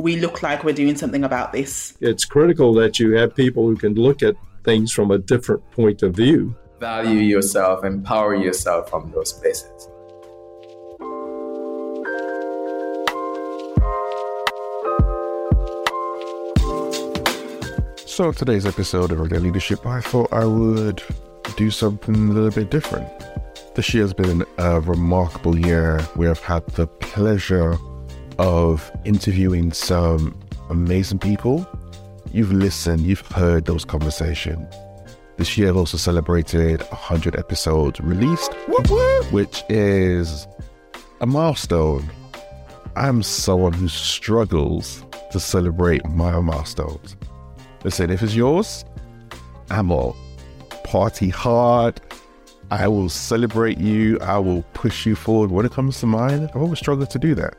we look like we're doing something about this. It's critical that you have people who can look at things from a different point of view. Value yourself, empower yourself from those places. So, today's episode of Organic Leadership, I thought I would do something a little bit different. This year has been a remarkable year. We have had the pleasure of interviewing some amazing people. You've listened, you've heard those conversations. This year I've also celebrated 100 episodes released, which is a milestone. I'm someone who struggles to celebrate my milestones. Listen, if it's yours, I'm all party hard. I will celebrate you. I will push you forward. When it comes to mine, I've always struggled to do that.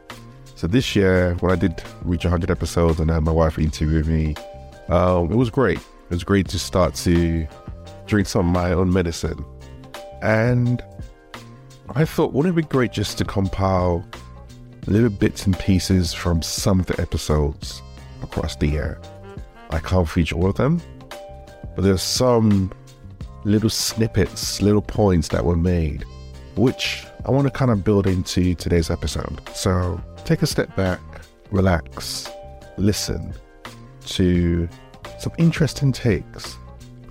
So this year, when I did reach 100 episodes and had my wife interview me, um, it was great. It was great to start to drink some of my own medicine. And I thought, wouldn't it be great just to compile little bits and pieces from some of the episodes across the year? I can't feature all of them, but there's some little snippets, little points that were made, which I want to kind of build into today's episode. So take a step back, relax, listen to some interesting takes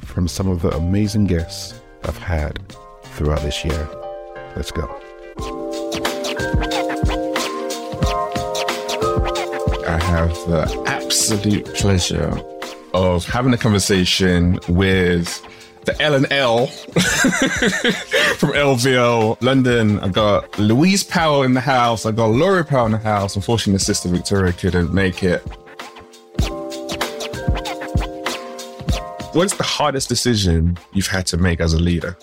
from some of the amazing guests I've had throughout this year. Let's go. I have the absolute pleasure of having a conversation with the L and L from LVL London. I got Louise Powell in the house. I got Laurie Powell in the house. Unfortunately, sister Victoria couldn't make it. What's the hardest decision you've had to make as a leader?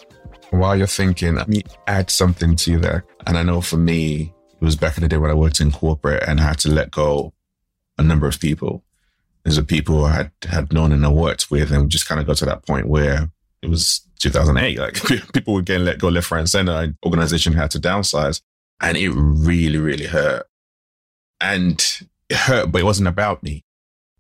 While you're thinking, let me add something to you there. And I know for me, it was back in the day when I worked in corporate and I had to let go a number of people. There's a people I had, had known and I worked with, and just kind of got to that point where it was 2008. Like people were getting let go left, right, and center. And organization had to downsize, and it really, really hurt. And it hurt, but it wasn't about me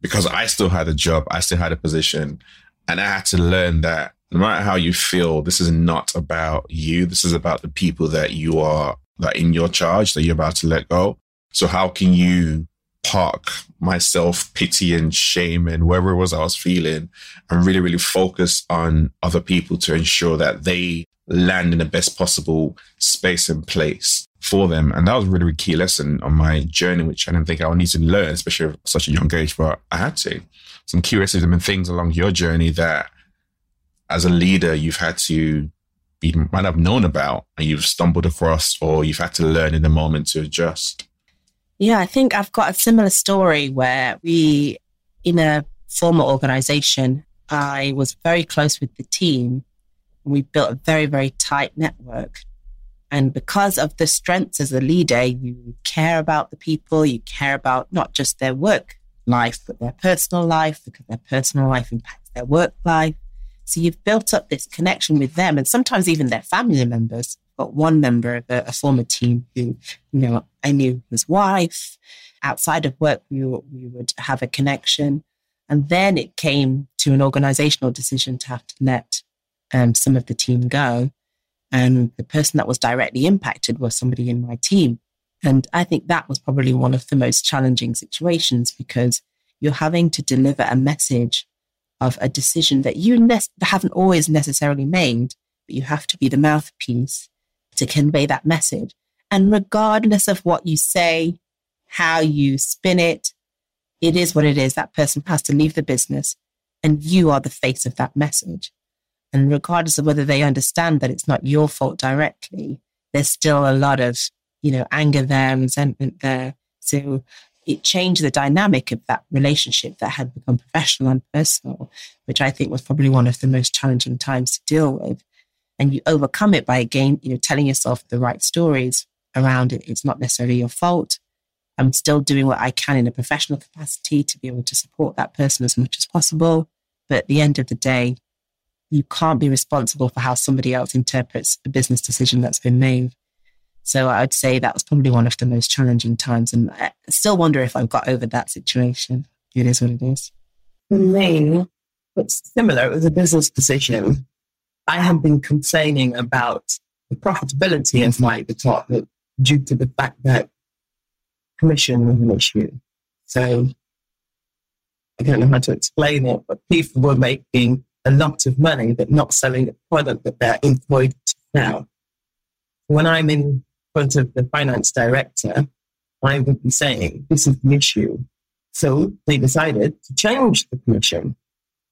because I still had a job, I still had a position, and I had to learn that no matter how you feel, this is not about you. This is about the people that you are that in your charge that you're about to let go. So how can you park my self pity and shame and whatever it was I was feeling and really, really focus on other people to ensure that they land in the best possible space and place for them. And that was really, really key lesson on my journey, which I didn't think I would need to learn, especially at such a young age, but I had to. Some curiosities and things along your journey that as a leader, you've had to be might have known about and you've stumbled across or you've had to learn in the moment to adjust. Yeah, I think I've got a similar story where we, in a former organization, I was very close with the team. And we built a very, very tight network. And because of the strengths as a leader, you care about the people, you care about not just their work life, but their personal life, because their personal life impacts their work life. So you've built up this connection with them and sometimes even their family members got one member of a, a, former team who, you know, I knew his wife. Outside of work, we, we would have a connection. And then it came to an organizational decision to have to let um, some of the team go. And the person that was directly impacted was somebody in my team. And I think that was probably one of the most challenging situations because you're having to deliver a message of a decision that you ne- haven't always necessarily made, but you have to be the mouthpiece to convey that message. And regardless of what you say, how you spin it, it is what it is. That person has to leave the business and you are the face of that message. And regardless of whether they understand that it's not your fault directly, there's still a lot of, you know, anger there, resentment there. So it changed the dynamic of that relationship that had become professional and personal, which I think was probably one of the most challenging times to deal with and you overcome it by again, you know, telling yourself the right stories around it. It's not necessarily your fault. I'm still doing what I can in a professional capacity to be able to support that person as much as possible. But at the end of the day, you can't be responsible for how somebody else interprets a business decision that's been made. So I'd say that was probably one of the most challenging times. And I still wonder if I've got over that situation. It is what it is. For me, it's similar. It was a business decision. I have been complaining about the profitability of my department due to the fact that commission was an issue. So I don't know how to explain it, but people were making a lot of money but not selling the product that they're employed to sell. When I'm in front of the finance director, I would be saying, this is the issue. So they decided to change the commission,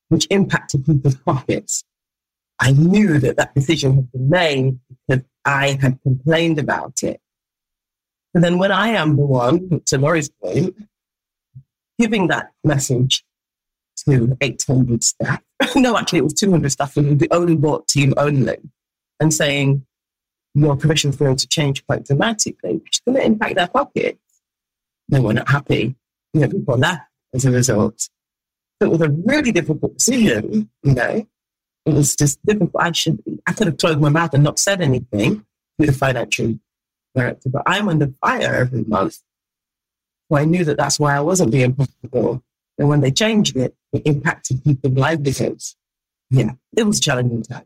which impacted people's pockets. I knew that that decision had been made because I had complained about it. And then when I am the one, to Laurie's point, giving that message to 800 staff, no, actually it was 200 staff, and the only bought team only, and saying, your commission is going to change quite dramatically, which is going to impact their pockets. They were not happy. You know, people left as a result. It was a really difficult decision, you know. It was just difficult. I should, I could have closed my mouth and not said anything to the financial director, but I'm under fire every month. So I knew that that's why I wasn't being profitable. And when they changed it, it impacted people's livelihoods. Yeah, it was challenging time.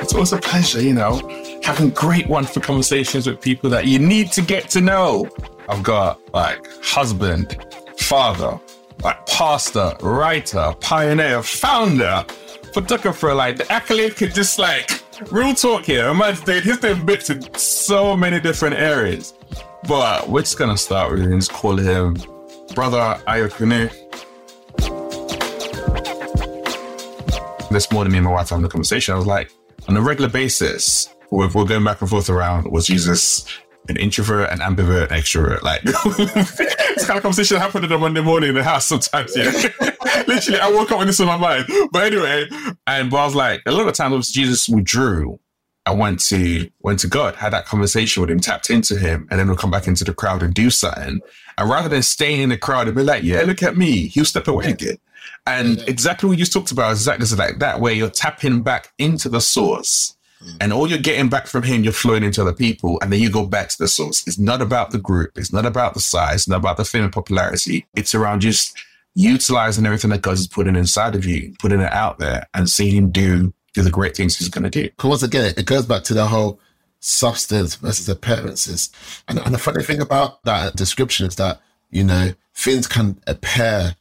It's always a pleasure, you know, having great wonderful conversations with people that you need to get to know. I've got like husband, father, like pastor, writer, pioneer, founder, photographer. Like the accolade could just like real talk here. Did his name bits in so many different areas. But we're just gonna start with and just call him Brother Ayokune. This morning, me and my wife having a conversation. I was like, on a regular basis, we're, we're going back and forth around was Jesus an introvert, an ambivert, an extrovert? Like, this kind of conversation happened on a Monday morning in the house sometimes. Yeah, literally, I woke up with this in my mind. But anyway, and but I was like, a lot of times Jesus withdrew. I went to went to God, had that conversation with him, tapped into him, and then we'll come back into the crowd and do something. And rather than staying in the crowd and be like, "Yeah, look at me," he'll step away again. And exactly what you just talked about is exactly like that, where you're tapping back into the source. Mm. And all you're getting back from him, you're flowing into other people. And then you go back to the source. It's not about the group. It's not about the size. It's not about the fame and popularity. It's around just utilizing everything that God is putting inside of you, putting it out there and seeing him do, do the great things he's going to do. Because once again, it goes back to the whole substance versus appearances. And, and the funny thing about that description is that, you know, things can appear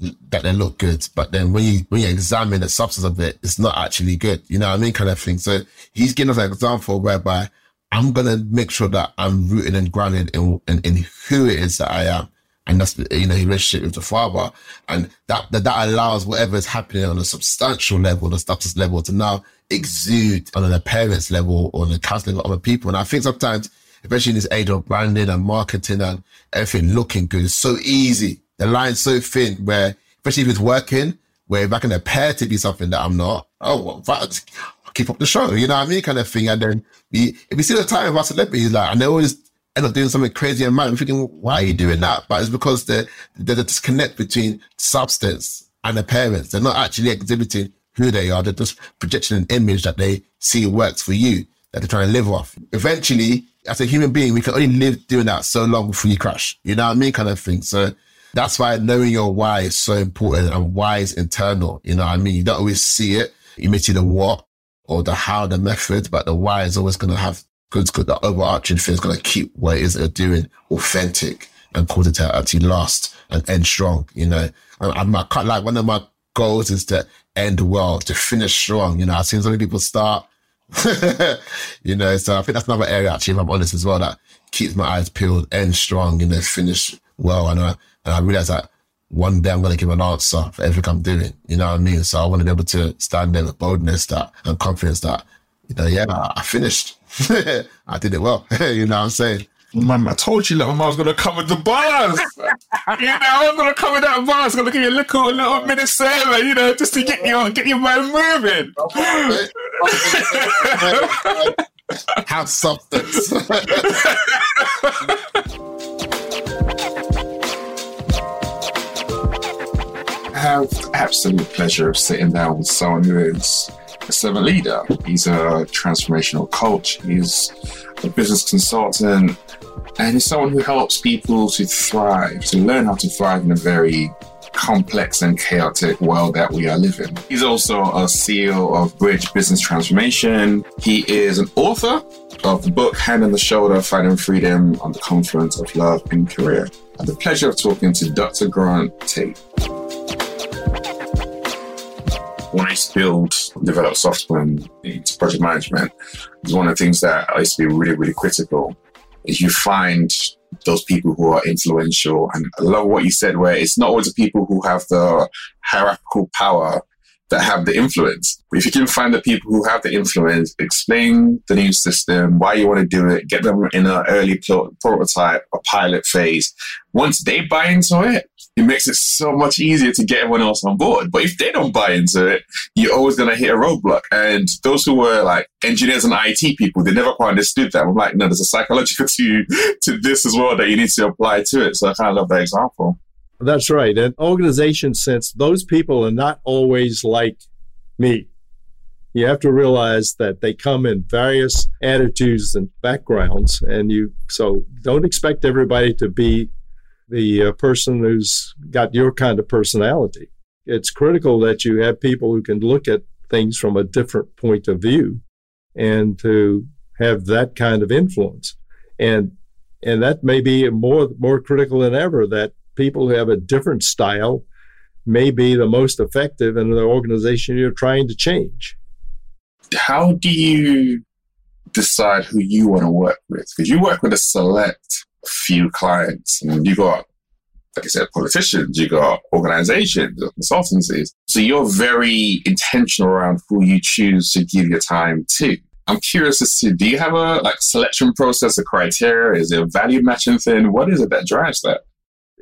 that they look good, but then when you when you examine the substance of it, it's not actually good. You know what I mean, kind of thing. So he's giving us an example whereby I'm gonna make sure that I'm rooted and grounded in in, in who it is that I am, and that's you know his relationship with the Father, and that that, that allows whatever is happening on a substantial level, the substance level, to now exude on an appearance level or on the counseling of other people. And I think sometimes, especially in this age of branding and marketing and everything looking good, it's so easy the line's so thin where, especially if it's working, where if I can appear to be something that I'm not, oh, well, keep up the show, you know what I mean? Kind of thing. And then we, if you see the time of our celebrities, like, and they always end up doing something crazy and mad, I'm thinking, why are you doing that? But it's because there's a disconnect between substance and appearance. They're not actually exhibiting who they are. They're just projecting an image that they see works for you, that they're trying to live off. Eventually, as a human being, we can only live doing that so long before you crash. You know what I mean? Kind of thing. So that's why knowing your why is so important and why is internal. You know what I mean? You don't always see it. You may see the what or the how, the method, but the why is always going to have good, good. The overarching thing is going to keep what it is they're doing authentic and cause it to actually last and end strong. You know, and I can't like one of my goals is to end well, to finish strong. You know, I've seen so many people start, you know, so I think that's another area actually, if I'm honest as well, that keeps my eyes peeled, end strong, you know, finish well. I know and I realized that one day I'm going to give an answer for everything I'm doing. You know what I mean? So I want to be able to stand there with boldness that and confidence that, you know, yeah, I finished. I did it well. you know what I'm saying? Man, I told you, like, I was going to come with the bars. you know, I was going to come with that bars. I was going to give you a little, little minute you know, just to get your, get your mind moving. Have substance. Have absolute pleasure of sitting down with someone who is a servant leader. He's a transformational coach. He's a business consultant. And he's someone who helps people to thrive, to learn how to thrive in a very complex and chaotic world that we are living. He's also a CEO of Bridge Business Transformation. He is an author of the book Hand on the Shoulder Finding Freedom on the Confluence of Love and Career. I the pleasure of talking to Dr. Grant Tate. When I used to build, develop software into project management, it's one of the things that I used to be really, really critical is you find those people who are influential. And I love what you said, where it's not always the people who have the hierarchical power that have the influence. If you can find the people who have the influence, explain the new system, why you want to do it, get them in an early prototype, a pilot phase. Once they buy into it, it makes it so much easier to get everyone else on board. But if they don't buy into it, you're always going to hit a roadblock. And those who were like engineers and IT people, they never quite understood that. I'm like, no, there's a psychological to, to this as well that you need to apply to it. So I kind of love that example. That's right. And organization sense, those people are not always like me. You have to realize that they come in various attitudes and backgrounds, and you so don't expect everybody to be the uh, person who's got your kind of personality. It's critical that you have people who can look at things from a different point of view and to have that kind of influence. And and that may be more more critical than ever that people who have a different style may be the most effective in the organization you're trying to change. How do you decide who you want to work with? Because you work with a select few clients. And you got, like I said, politicians, you got organizations, consultancies. So you're very intentional around who you choose to give your time to. I'm curious as to do you have a like selection process, a criteria? Is it a value matching thing? What is it that drives that?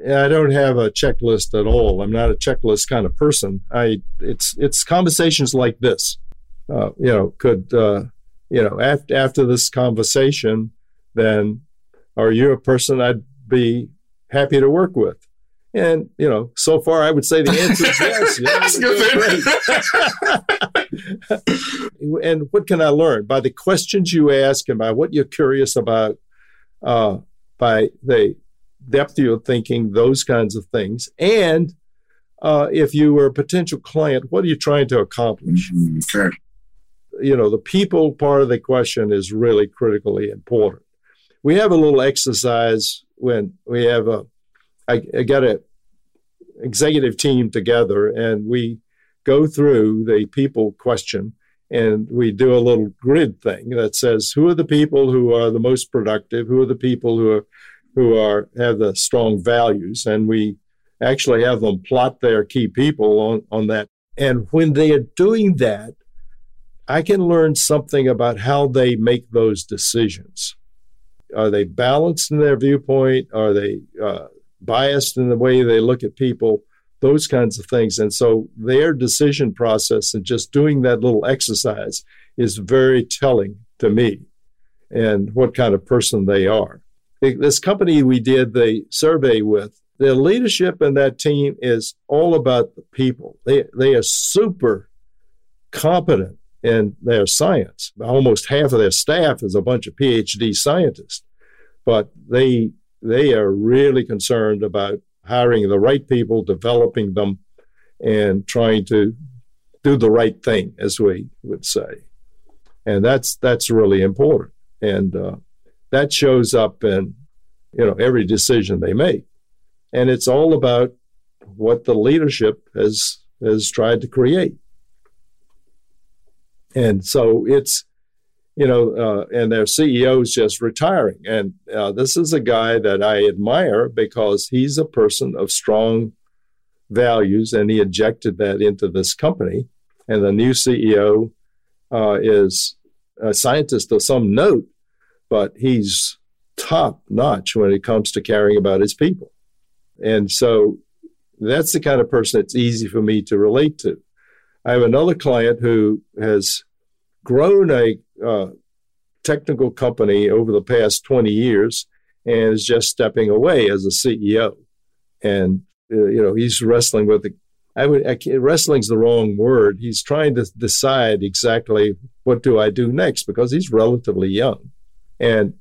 Yeah, I don't have a checklist at all. I'm not a checklist kind of person. I it's it's conversations like this. Uh, you know, could uh, you know after after this conversation, then are you a person I'd be happy to work with? And you know, so far I would say the answer is yes. yes good. and what can I learn by the questions you ask and by what you're curious about, uh, by the depth of your thinking, those kinds of things, and uh, if you were a potential client, what are you trying to accomplish? Mm-hmm. Okay. You know, the people part of the question is really critically important we have a little exercise when we have a I, I got a executive team together and we go through the people question and we do a little grid thing that says who are the people who are the most productive? Who are the people who are who are have the strong values? And we actually have them plot their key people on on that. And when they are doing that i can learn something about how they make those decisions are they balanced in their viewpoint? Are they uh, biased in the way they look at people? Those kinds of things. And so their decision process and just doing that little exercise is very telling to me and what kind of person they are. This company we did the survey with, the leadership in that team is all about the people. They, they are super competent in their science. Almost half of their staff is a bunch of PhD scientists, but they they are really concerned about hiring the right people, developing them, and trying to do the right thing, as we would say, and that's that's really important, and uh, that shows up in you know every decision they make, and it's all about what the leadership has has tried to create. And so it's, you know, uh, and their CEO is just retiring. And uh, this is a guy that I admire because he's a person of strong values and he injected that into this company. And the new CEO uh, is a scientist of some note, but he's top notch when it comes to caring about his people. And so that's the kind of person it's easy for me to relate to. I have another client who has grown a uh, technical company over the past 20 years and is just stepping away as a CEO. And, uh, you know, he's wrestling with the I would I, wrestling's the wrong word. He's trying to decide exactly what do I do next because he's relatively young, and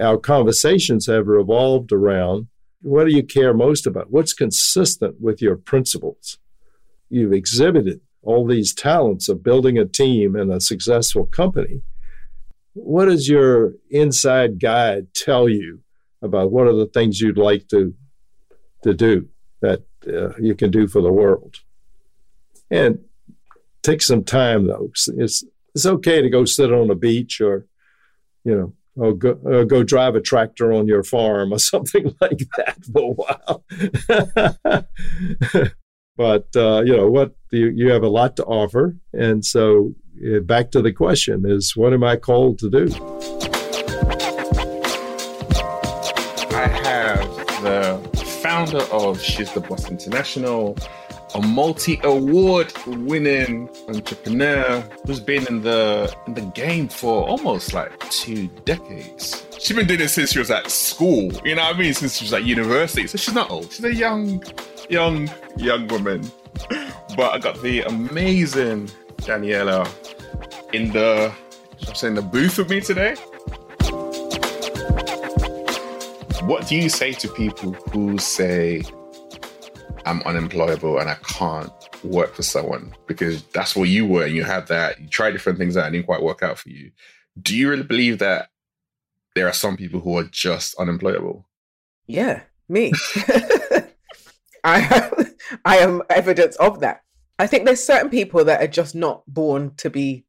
our conversations have revolved around what do you care most about? What's consistent with your principles? You've exhibited all these talents of building a team and a successful company. What does your inside guide tell you about what are the things you'd like to to do that uh, you can do for the world? And take some time though. It's it's okay to go sit on a beach or you know or go, or go drive a tractor on your farm or something like that for a while. but uh, you know what you, you have a lot to offer and so uh, back to the question is what am i called to do i have the founder of she's the boss international a multi-award winning entrepreneur who's been in the in the game for almost like two decades. She's been doing it since she was at school, you know what I mean? Since she was at university. So she's not old. She's a young, young, young woman. But I got the amazing Daniela in the I'm saying the booth with me today. What do you say to people who say I'm unemployable and I can't work for someone because that's what you were and you had that. You tried different things out that didn't quite work out for you. Do you really believe that there are some people who are just unemployable? Yeah, me. I I am evidence of that. I think there's certain people that are just not born to be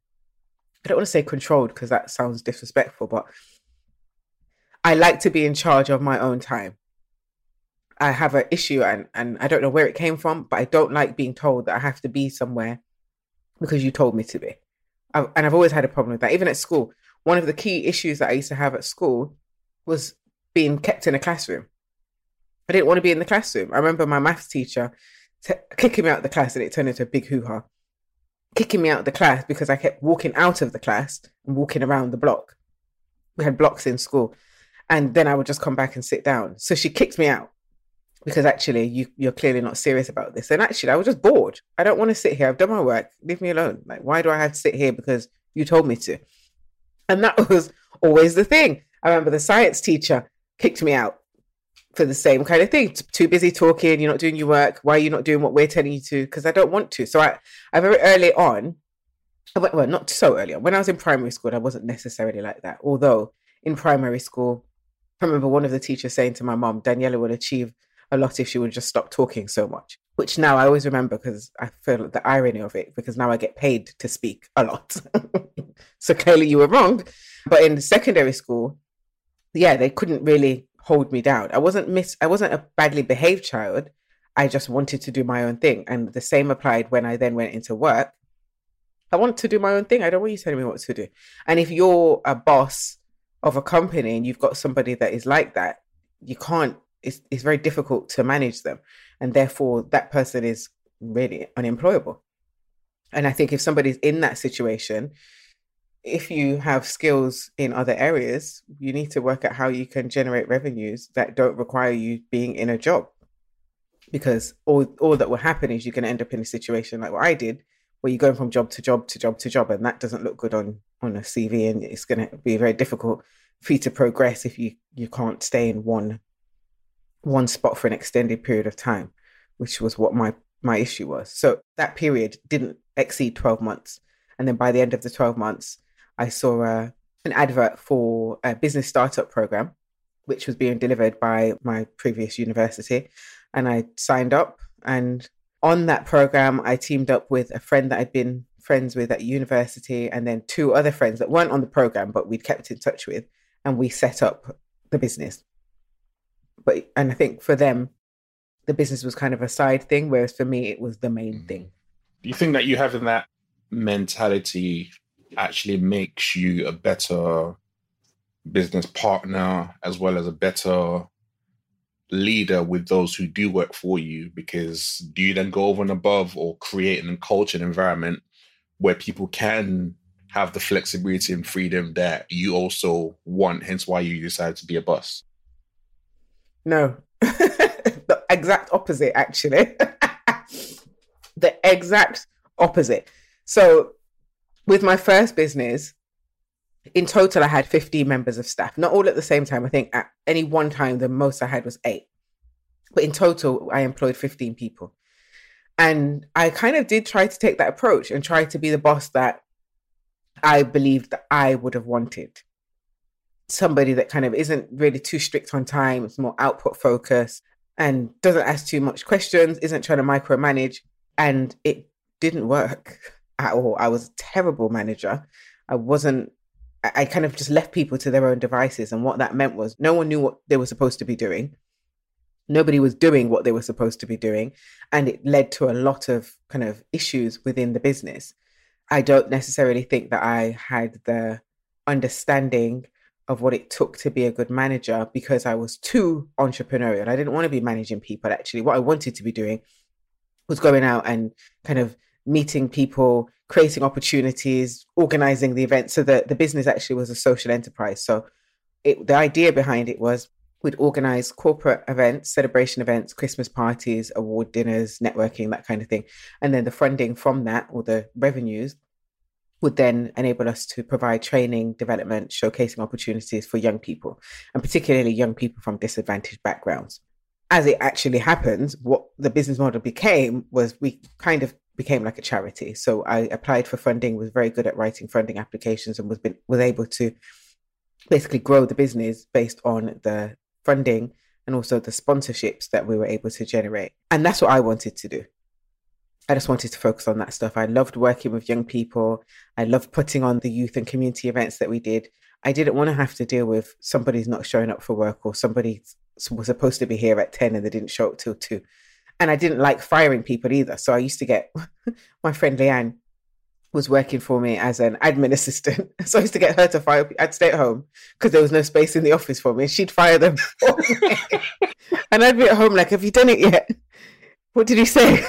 I don't want to say controlled because that sounds disrespectful, but I like to be in charge of my own time. I have an issue and, and I don't know where it came from, but I don't like being told that I have to be somewhere because you told me to be. I've, and I've always had a problem with that. Even at school, one of the key issues that I used to have at school was being kept in a classroom. I didn't want to be in the classroom. I remember my maths teacher t- kicking me out of the class and it turned into a big hoo ha. Kicking me out of the class because I kept walking out of the class and walking around the block. We had blocks in school. And then I would just come back and sit down. So she kicked me out because actually you you're clearly not serious about this. And actually, I was just bored. I don't want to sit here. I've done my work. Leave me alone. Like, why do I have to sit here because you told me to? And that was always the thing. I remember the science teacher kicked me out for the same kind of thing. Too busy talking. You're not doing your work. Why are you not doing what we're telling you to? Because I don't want to. So I, I very early on. Well, not so early on. When I was in primary school, I wasn't necessarily like that. Although in primary school, I remember one of the teachers saying to my mom, Daniela would achieve a lot if she would just stop talking so much. Which now I always remember because I feel the irony of it because now I get paid to speak a lot. so clearly you were wrong. But in secondary school, yeah, they couldn't really hold me down. I wasn't miss I wasn't a badly behaved child. I just wanted to do my own thing. And the same applied when I then went into work. I want to do my own thing. I don't want you telling me what to do. And if you're a boss of a company and you've got somebody that is like that, you can't it's, it's very difficult to manage them. And therefore, that person is really unemployable. And I think if somebody's in that situation, if you have skills in other areas, you need to work out how you can generate revenues that don't require you being in a job. Because all, all that will happen is you're going to end up in a situation like what I did, where you're going from job to job to job to job, and that doesn't look good on, on a CV. And it's going to be very difficult for you to progress if you, you can't stay in one one spot for an extended period of time, which was what my my issue was. So that period didn't exceed 12 months. And then by the end of the 12 months, I saw a, uh, an advert for a business startup program, which was being delivered by my previous university. And I signed up. And on that program, I teamed up with a friend that I'd been friends with at university, and then two other friends that weren't on the program, but we'd kept in touch with. And we set up the business but and I think for them, the business was kind of a side thing, whereas for me, it was the main mm. thing. Do you think that you having that mentality actually makes you a better business partner as well as a better leader with those who do work for you? Because do you then go over and above or create an culture and environment where people can have the flexibility and freedom that you also want, hence why you decided to be a boss? No, the exact opposite, actually. the exact opposite. So, with my first business, in total, I had 15 members of staff, not all at the same time. I think at any one time, the most I had was eight. But in total, I employed 15 people. And I kind of did try to take that approach and try to be the boss that I believed that I would have wanted. Somebody that kind of isn't really too strict on time, it's more output focused and doesn't ask too much questions, isn't trying to micromanage. And it didn't work at all. I was a terrible manager. I wasn't, I kind of just left people to their own devices. And what that meant was no one knew what they were supposed to be doing. Nobody was doing what they were supposed to be doing. And it led to a lot of kind of issues within the business. I don't necessarily think that I had the understanding of what it took to be a good manager because I was too entrepreneurial. I didn't want to be managing people. Actually, what I wanted to be doing was going out and kind of meeting people, creating opportunities, organizing the event. So the, the business actually was a social enterprise. So it, the idea behind it was we'd organize corporate events, celebration events, Christmas parties, award dinners, networking, that kind of thing. And then the funding from that or the revenues would then enable us to provide training, development, showcasing opportunities for young people, and particularly young people from disadvantaged backgrounds. As it actually happens, what the business model became was we kind of became like a charity. So I applied for funding, was very good at writing funding applications, and was been, was able to basically grow the business based on the funding and also the sponsorships that we were able to generate. And that's what I wanted to do. I just wanted to focus on that stuff. I loved working with young people. I loved putting on the youth and community events that we did. I didn't want to have to deal with somebody's not showing up for work or somebody was supposed to be here at 10 and they didn't show up till 2. And I didn't like firing people either. So I used to get my friend Leanne was working for me as an admin assistant. So I used to get her to fire. I'd stay at home because there was no space in the office for me. She'd fire them and I'd be at home like, have you done it yet? What did he say?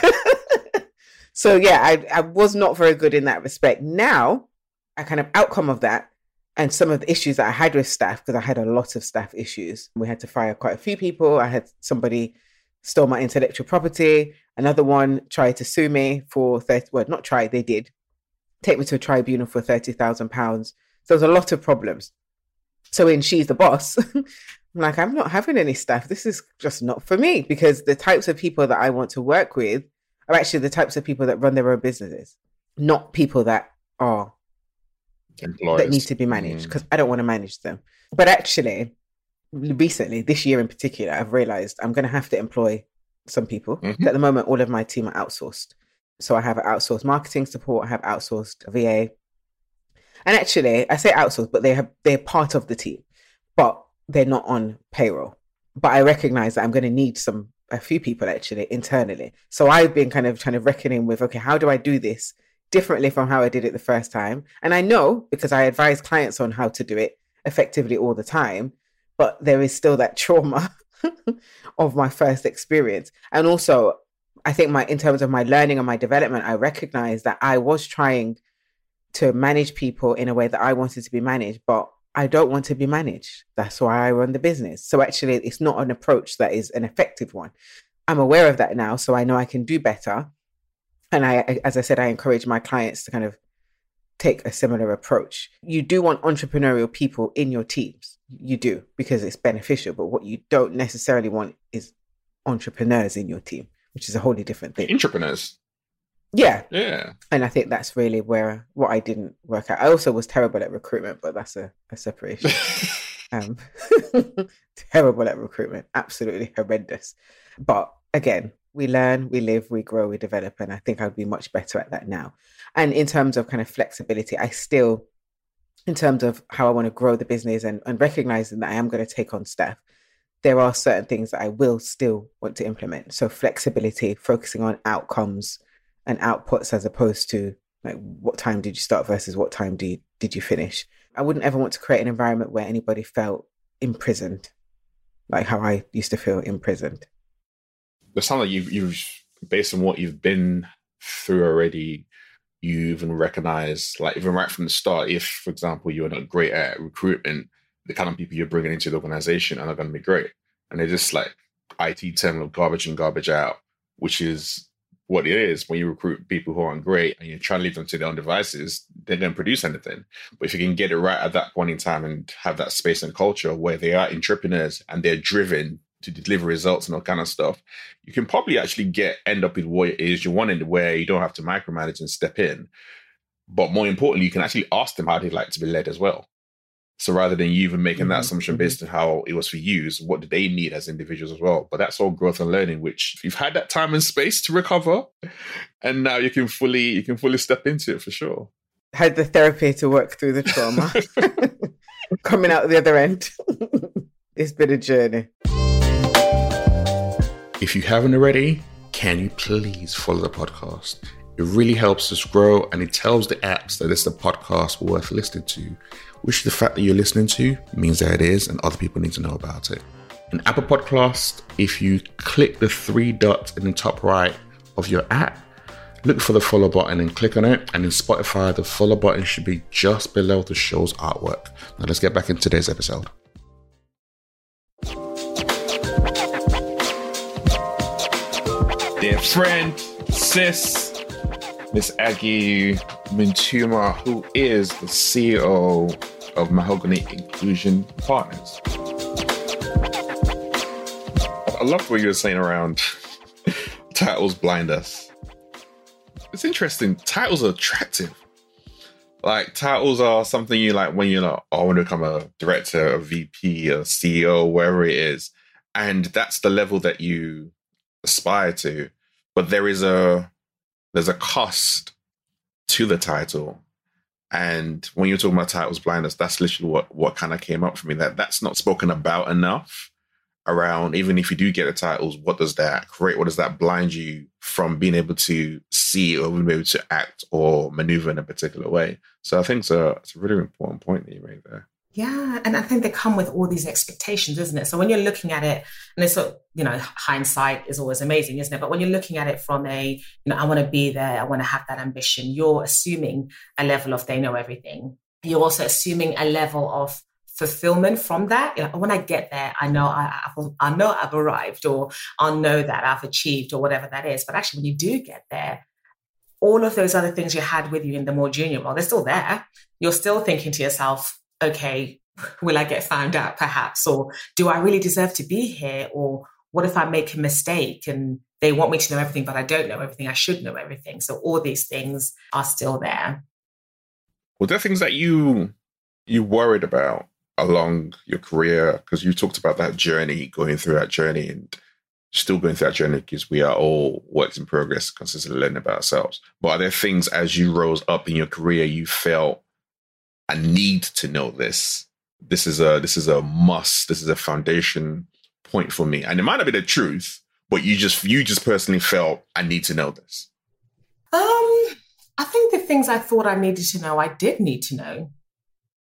so yeah, I, I was not very good in that respect. Now, a kind of outcome of that and some of the issues that I had with staff, because I had a lot of staff issues. We had to fire quite a few people. I had somebody stole my intellectual property. Another one tried to sue me for 30, well, not try, they did take me to a tribunal for £30,000. So there's a lot of problems. So in She's the Boss, I'm like, I'm not having any staff. This is just not for me because the types of people that I want to work with are actually the types of people that run their own businesses, not people that are Employees. that need to be managed mm. because I don't want to manage them. But actually, recently, this year in particular, I've realized I'm going to have to employ some people. Mhm. At the moment, all of my team are outsourced. So I have outsourced marketing support, I have outsourced VA. And actually, I say outsourced, but they have they're part of the team, but they're not on payroll. But I recognize that I'm going to need some a few people actually internally. So I've been kind of trying to reckoning with okay, how do I do this differently from how I did it the first time? And I know because I advise clients on how to do it effectively all the time, but there is still that trauma of my first experience. And also I think my in terms of my learning and my development, I recognize that I was trying to manage people in a way that I wanted to be managed, but I don't want to be managed. That's why I run the business. So actually, it's not an approach that is an effective one. I'm aware of that now, so I know I can do better. And I, as I said, I encourage my clients to kind of take a similar approach. You do want entrepreneurial people in your teams. You do because it's beneficial. But what you don't necessarily want is entrepreneurs in your team, which is a wholly different thing. Entrepreneurs. Yeah. Yeah. And I think that's really where what I didn't work out. I also was terrible at recruitment, but that's a, a separation. um, terrible at recruitment, absolutely horrendous. But again, we learn, we live, we grow, we develop, and I think I'd be much better at that now. And in terms of kind of flexibility, I still, in terms of how I want to grow the business and, and recognizing that I am going to take on staff, there are certain things that I will still want to implement. So flexibility, focusing on outcomes and outputs as opposed to like what time did you start versus what time do you, did you finish. I wouldn't ever want to create an environment where anybody felt imprisoned, like how I used to feel imprisoned. It sounds like you've, you've, based on what you've been through already, you even recognize, like, even right from the start, if, for example, you're not great at recruitment, the kind of people you're bringing into the organization are not going to be great. And they're just like IT terminal garbage in, garbage out, which is what it is when you recruit people who aren't great and you're trying to leave them to their own devices, they don't produce anything. But if you can get it right at that point in time and have that space and culture where they are entrepreneurs and they're driven to deliver results and all kind of stuff, you can probably actually get end up with what it is you wanted, where you don't have to micromanage and step in. But more importantly, you can actually ask them how they'd like to be led as well. So rather than you even making that Mhm, assumption mhm. based on how it was for you, what do they need as individuals as well? But that's all growth and learning, which you've had that time and space to recover, and now you can fully you can fully step into it for sure. Had the therapy to work through the trauma. Coming out the other end. it's been a journey. If you haven't already, can you please follow the podcast? It really helps us grow and it tells the apps that it's a podcast worth listening to, which the fact that you're listening to means that it is and other people need to know about it. In Apple Podcast, if you click the three dots in the top right of your app, look for the follow button and click on it. And in Spotify, the follow button should be just below the show's artwork. Now let's get back into today's episode. Friend, sis, Miss Aggie Mintuma, who is the CEO of Mahogany Inclusion Partners. I love what you were saying around titles blind us. It's interesting. Titles are attractive. Like titles are something you like when you're like, oh, I want to become a director, a VP, a CEO, wherever it is. And that's the level that you aspire to. But there is a there's a cost to the title. And when you're talking about titles blindness, that's literally what what kind of came up for me. That that's not spoken about enough around even if you do get the titles, what does that create? What does that blind you from being able to see or being able to act or maneuver in a particular way? So I think it's a it's a really important point that you made there. Yeah, and I think they come with all these expectations, isn't it? So when you're looking at it, and it's you know, hindsight is always amazing, isn't it? But when you're looking at it from a, you know, I want to be there, I want to have that ambition, you're assuming a level of they know everything. You're also assuming a level of fulfillment from that. When I get there, I know I, I, I know I've arrived, or I'll know that I've achieved, or whatever that is. But actually, when you do get there, all of those other things you had with you in the more junior role, they're still there. You're still thinking to yourself, okay, will I get found out perhaps? Or do I really deserve to be here? Or what if I make a mistake and they want me to know everything, but I don't know everything? I should know everything. So all these things are still there. Were there things that you you worried about along your career? Because you talked about that journey, going through that journey and still going through that journey because we are all works in progress, consistently learning about ourselves. But are there things as you rose up in your career you felt I need to know this? This is a this is a must. This is a foundation point for me. And it might not be the truth, but you just you just personally felt I need to know this. Um, I think the things I thought I needed to know, I did need to know.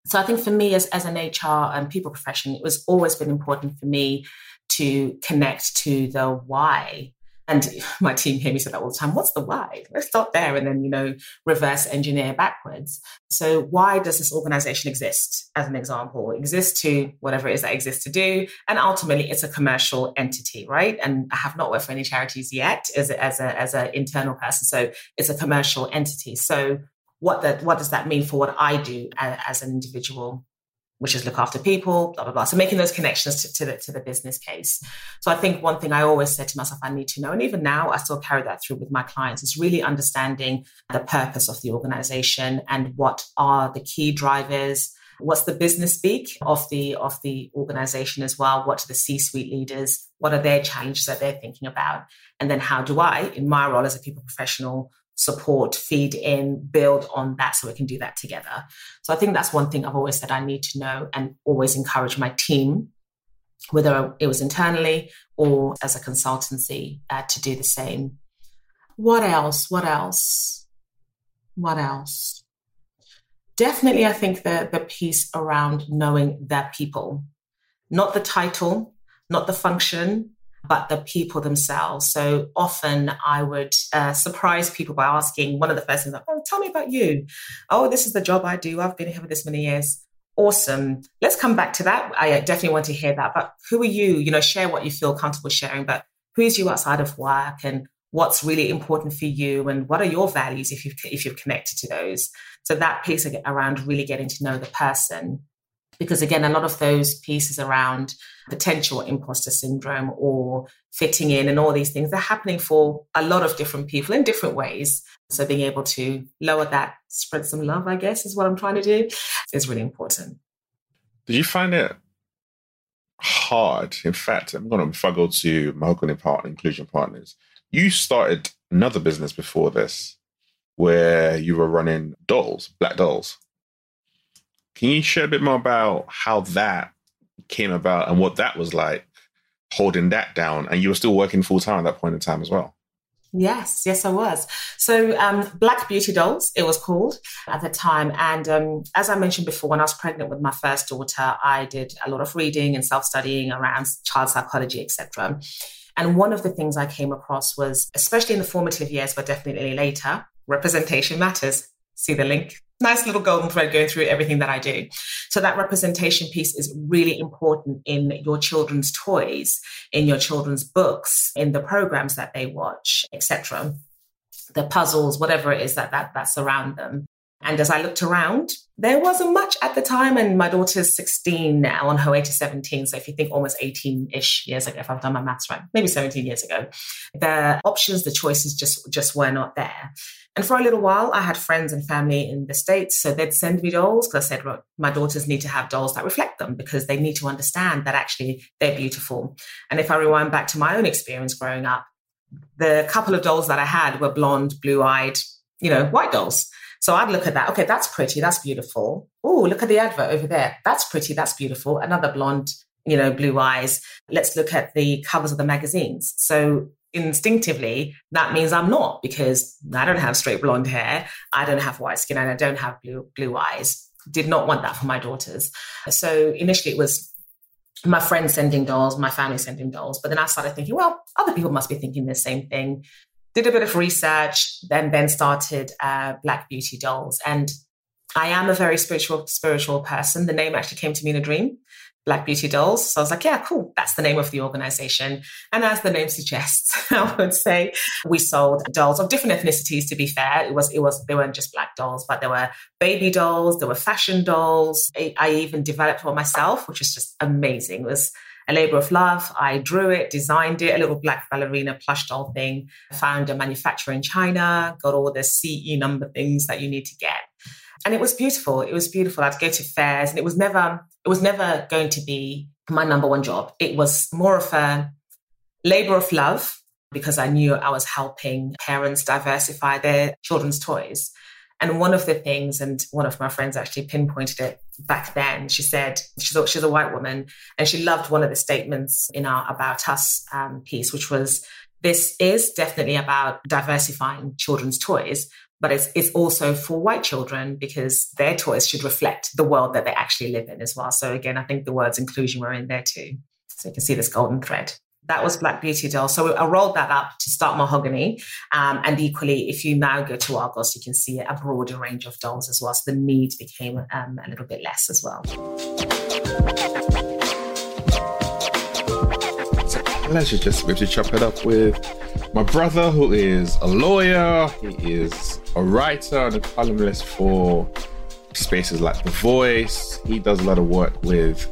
So I think for me as, as an HR and people professional, it was always been important for me to connect to the why. And my team hear me say that all the time. What's the why? Let's start there and then, you know, reverse engineer backwards. So why does this organization exist? As an example, exist to whatever it is that exists to do. And ultimately it's a commercial entity, right? And I have not worked for any charities yet as a, as a, as an internal person. So it's a commercial entity. So what that, what does that mean for what I do as, as an individual which is look after people, blah blah blah. So making those connections to, to, the to the business case. So I think one thing I always said to myself, I need to know, and even now I still carry that through with my clients, is really understanding the purpose of the organization and what are the key drivers. What's the business speak of the of the organization as well? What are the C-suite leaders? What are their challenges that they're thinking about? And then how do I, in my role as a people professional, support, feed in, build on that so we can do that together. So I think that's one thing I've always said I need to know and always encourage my team, whether it was internally or as a consultancy, uh, to do the same. What else? What else? What else? Definitely, I think the, the piece around knowing their people, not the title, not the function, but the people themselves. So often I would uh, surprise people by asking one of the first things, like, oh, tell me about you. Oh, this is the job I do. I've been here for this many years. Awesome. Let's come back to that. I definitely want to hear that. But who are you? You know, share what you feel comfortable sharing. But who's you outside of work and what's really important for you and what are your values if you've if you've connected to those so that piece around really getting to know the person because again a lot of those pieces around potential imposter syndrome or fitting in and all these things they're happening for a lot of different people in different ways. So being able to lower that spread some love i guess is what i'm trying to do is really important. Did you find it hard? In fact i'm going to go to mahogany partner inclusion partners you started another business before this where you were running dolls, black dolls. Can you share a bit more about how that came about and what that was like holding that down? And you were still working full time at that point in time as well. Yes, yes, I was. So, um, Black Beauty Dolls, it was called at the time. And um, as I mentioned before, when I was pregnant with my first daughter, I did a lot of reading and self studying around child psychology, etc. And one of the things I came across was, especially in the formative years, but definitely later, representation matters. See the link? Nice little golden thread going through everything that I do. So that representation piece is really important in your children's toys, in your children's books, in the programs that they watch, etc. The puzzles, whatever it is that, that that's around them. And as I looked around, there wasn't much at the time. And my daughter's 16 now, on her way to 17. So if you think almost 18 ish years ago, if I've done my maths right, maybe 17 years ago, the options, the choices just, just were not there. And for a little while, I had friends and family in the States. So they'd send me dolls because I said, well, my daughters need to have dolls that reflect them because they need to understand that actually they're beautiful. And if I rewind back to my own experience growing up, the couple of dolls that I had were blonde, blue eyed, you know, white dolls. So I'd look at that. Okay, that's pretty. That's beautiful. Oh, look at the advert over there. That's pretty. That's beautiful. Another blonde, you know, blue eyes. Let's look at the covers of the magazines. So instinctively, that means I'm not because I don't have straight blonde hair. I don't have white skin and I don't have blue, blue eyes. Did not want that for my daughters. So initially it was my friends sending dolls, my family sending dolls. But then I started thinking, well, other people must be thinking the same thing did a bit of research, then then started uh, Black Beauty Dolls. And I am a very spiritual spiritual person. The name actually came to me in a dream. Black Beauty Dolls. So I was like, yeah, cool. That's the name of the organization. And as the name suggests, I would say we sold dolls of different ethnicities. To be fair, it was it was they weren't just black dolls, but there were baby dolls, there were fashion dolls. I, I even developed one myself, which is just amazing. It was a labor of love. I drew it, designed it, a little black ballerina plush doll thing, found a manufacturer in China, got all the CE number things that you need to get. And it was beautiful. It was beautiful. I'd go to fairs and it was never, it was never going to be my number one job. It was more of a labor of love because I knew I was helping parents diversify their children's toys. And one of the things, and one of my friends actually pinpointed it back then, she said, she's a, she's a white woman, and she loved one of the statements in our About Us um, piece, which was, this is definitely about diversifying children's toys, but it's, it's also for white children because their toys should reflect the world that they actually live in as well. So again, I think the words inclusion were in there too. So you can see this golden thread. That was Black Beauty Doll. So I rolled that up to start Mahogany. Um, and equally, if you now go to Argos, you can see a broader range of dolls as well. So the need became um, a little bit less as well. Pleasure just to be to chop it up with my brother, who is a lawyer. He is a writer and a columnist for spaces like The Voice. He does a lot of work with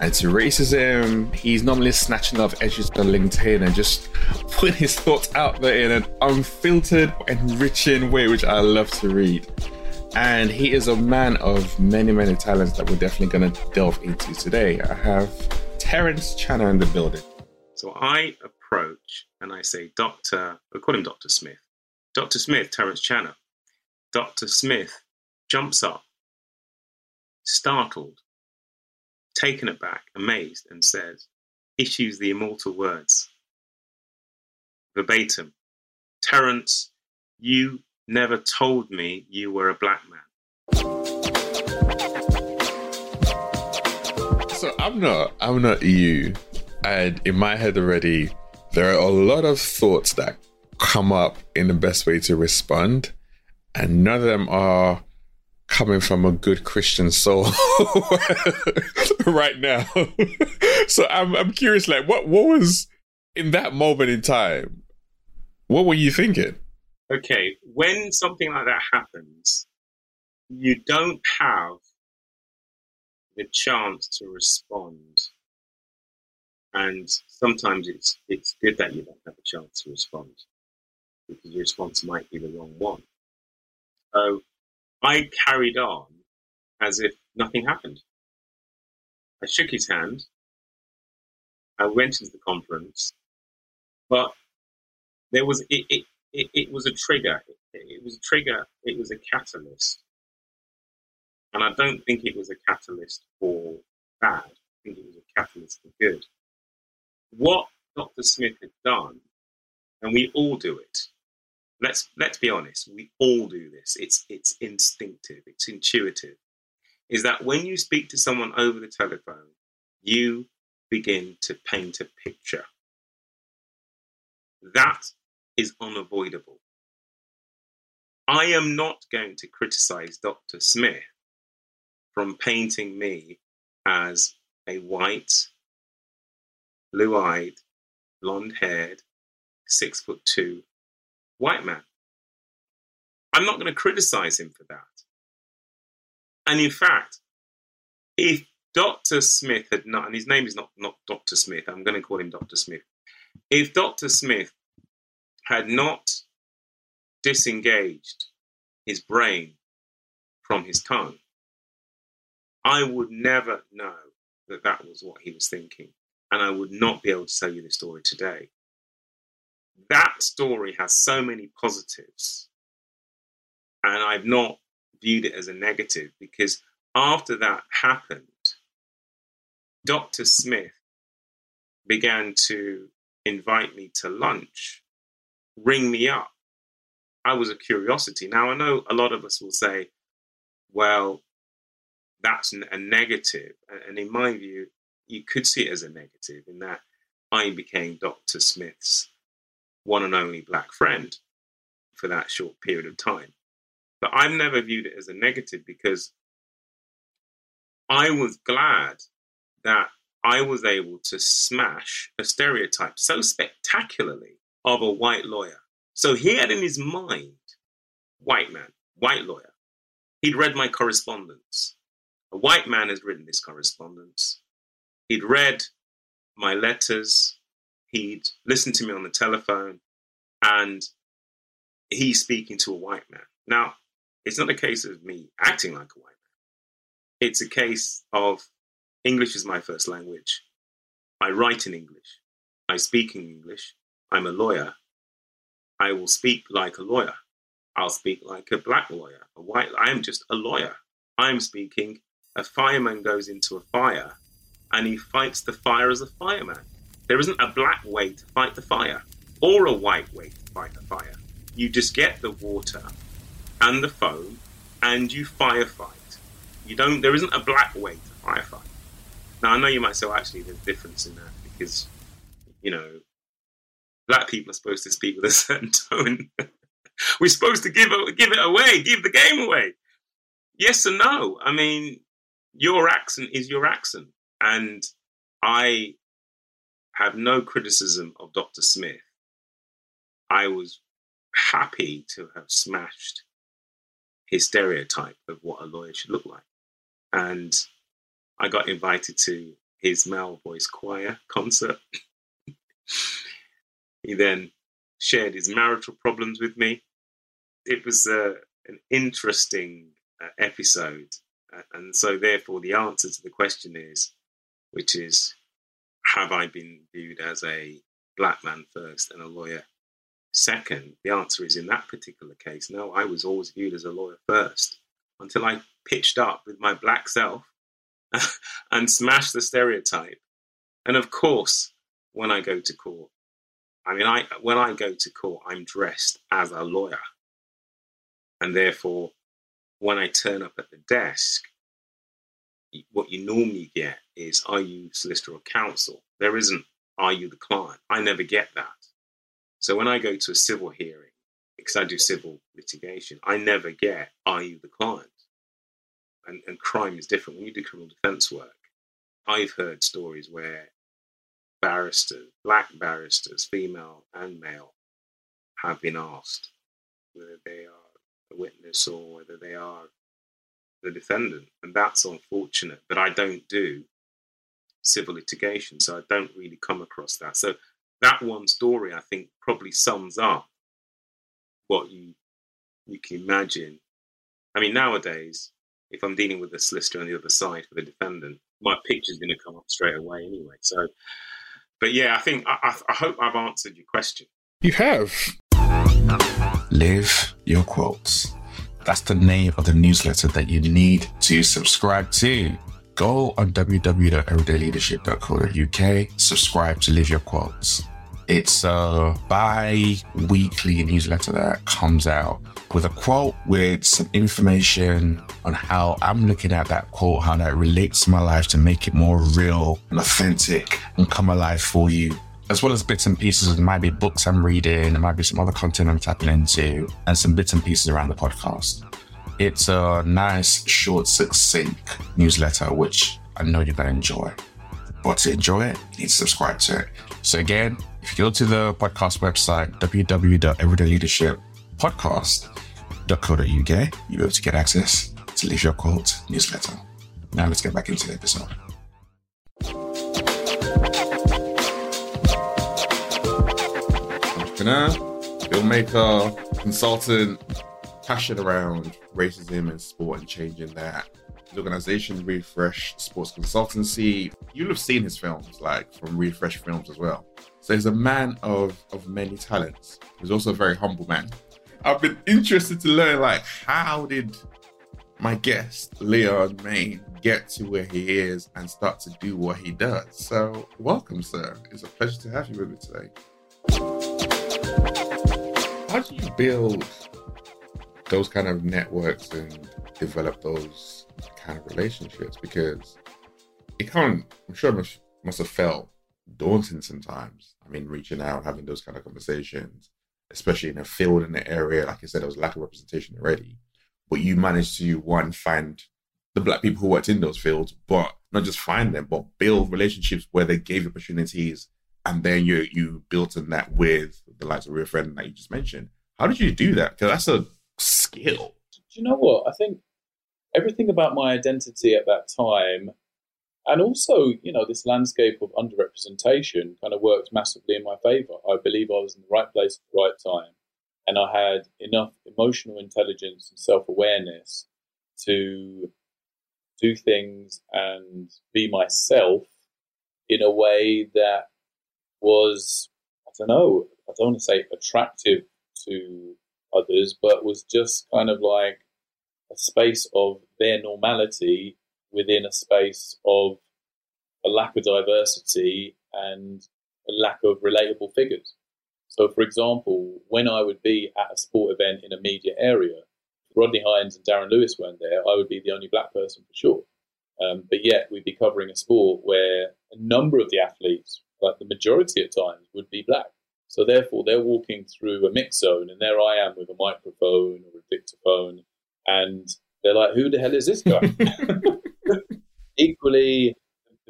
anti-racism. He's normally snatching off edges on LinkedIn and just putting his thoughts out there in an unfiltered, enriching way, which I love to read. And he is a man of many, many talents that we're definitely going to delve into today. I have Terence Channer in the building. So I approach and I say, Doctor, we call him Dr. Smith. Dr. Smith, Terence Channer. Dr. Smith jumps up, startled, taken aback, amazed, and says, issues the immortal words verbatim Terence, you never told me you were a black man. So I'm not, I'm not you. And in my head already, there are a lot of thoughts that come up in the best way to respond. And none of them are coming from a good Christian soul right now. so I'm I'm curious, like what what was in that moment in time? What were you thinking? Okay, when something like that happens, you don't have the chance to respond. And sometimes it's it's good that you don't have a chance to respond because your response might be the wrong one. So I carried on as if nothing happened. I shook his hand. I went into the conference, but there was it. It, it, it was a trigger. It, it was a trigger. It was a catalyst, and I don't think it was a catalyst for bad. I think it was a catalyst for good. What Dr. Smith had done, and we all do it. Let's let's be honest. We all do this. It's it's instinctive. It's intuitive is that when you speak to someone over the telephone, you begin to paint a picture. That is unavoidable. I am not going to criticize Dr. Smith from painting me as a white, blue eyed, blonde haired, six foot two white man. I'm not going to criticize him for that. And in fact, if Dr. Smith had not, and his name is not, not Dr. Smith, I'm going to call him Dr. Smith. If Dr. Smith had not disengaged his brain from his tongue, I would never know that that was what he was thinking. And I would not be able to tell you the story today. That story has so many positives. And I've not viewed it as a negative because after that happened, Dr. Smith began to invite me to lunch, ring me up. I was a curiosity. Now, I know a lot of us will say, well, that's a negative. And in my view, you could see it as a negative in that I became Dr. Smith's one and only black friend for that short period of time. But I've never viewed it as a negative because I was glad that I was able to smash a stereotype so spectacularly of a white lawyer. So he had in his mind, white man, white lawyer. He'd read my correspondence. A white man has written this correspondence. He'd read my letters. He'd listened to me on the telephone. And he's speaking to a white man. Now, it's not a case of me acting like a white man. It's a case of English is my first language. I write in English. I speak in English. I'm a lawyer. I will speak like a lawyer. I'll speak like a black lawyer, a white. I am just a lawyer. I'm speaking. A fireman goes into a fire and he fights the fire as a fireman. There isn't a black way to fight the fire or a white way to fight the fire. You just get the water and the foam, and you firefight. You don't. There isn't a black way to firefight. Now I know you might say, well, actually, there's a difference in that because you know black people are supposed to speak with a certain tone. We're supposed to give give it away, give the game away. Yes and no. I mean, your accent is your accent, and I have no criticism of Dr. Smith. I was happy to have smashed his stereotype of what a lawyer should look like. And I got invited to his male voice choir concert. he then shared his marital problems with me. It was uh, an interesting uh, episode. Uh, and so, therefore, the answer to the question is, which is, have I been viewed as a black man first and a lawyer Second, the answer is in that particular case, no, I was always viewed as a lawyer first until I pitched up with my black self and smashed the stereotype. And of course, when I go to court, I mean, I when I go to court, I'm dressed as a lawyer, and therefore, when I turn up at the desk, what you normally get is, "Are you solicitor or counsel?" There isn't, "Are you the client?" I never get that. So when I go to a civil hearing, because I do civil litigation, I never get, are you the client? And, and crime is different. When you do criminal defense work, I've heard stories where barristers, black barristers, female and male, have been asked, whether they are a witness or whether they are the defendant. And that's unfortunate. But I don't do civil litigation, so I don't really come across that. So that one story, I think, probably sums up what you you can imagine. I mean, nowadays, if I'm dealing with a solicitor on the other side for the defendant, my picture's going to come up straight away anyway. So, but yeah, I think I, I hope I've answered your question. You have. Live your quotes. That's the name of the newsletter that you need to subscribe to. Go on www.everydayleadership.co.uk, subscribe to Live Your Quotes. It's a bi weekly newsletter that comes out with a quote with some information on how I'm looking at that quote, how that relates to my life to make it more real and authentic and come alive for you. As well as bits and pieces, it might be books I'm reading, there might be some other content I'm tapping into, and some bits and pieces around the podcast. It's a nice, short, succinct newsletter, which I know you're going to enjoy. But to enjoy it, you need to subscribe to it. So again, if you go to the podcast website, www.everydayleadershippodcast.co.uk, you'll be able to get access to Leave Your Quote newsletter. Now let's get back into the episode. Entrepreneur, filmmaker, consultant, passion around racism and sport and changing that. His organization, Refresh Sports Consultancy, you'll have seen his films, like from Refresh Films as well. So he's a man of, of many talents. He's also a very humble man. I've been interested to learn, like, how did my guest, Leon Mann, get to where he is and start to do what he does? So, welcome, sir. It's a pleasure to have you with me today. How do you build those kind of networks and develop those kind of relationships? Because it can't, I'm sure it must, must have felt daunting sometimes. I mean, reaching out, having those kind of conversations, especially in a field in the area, like I said, there was lack of representation already. But you managed to one find the black people who worked in those fields, but not just find them, but build relationships where they gave opportunities, and then you you built in that with the likes of your friend that you just mentioned. How did you do that? Because that's a skill. Do you know what? I think everything about my identity at that time and also, you know, this landscape of underrepresentation kind of worked massively in my favor. I believe I was in the right place at the right time, and I had enough emotional intelligence and self awareness to do things and be myself in a way that was, I don't know, I don't want to say attractive to others, but was just kind of like a space of their normality within a space of a lack of diversity and a lack of relatable figures. So, for example, when I would be at a sport event in a media area, Rodney Hinds and Darren Lewis weren't there, I would be the only black person for sure. Um, but yet, we'd be covering a sport where a number of the athletes, like the majority at times, would be black. So, therefore, they're walking through a mix zone, and there I am with a microphone or a dictaphone, and they're like, "Who the hell is this guy?" Equally,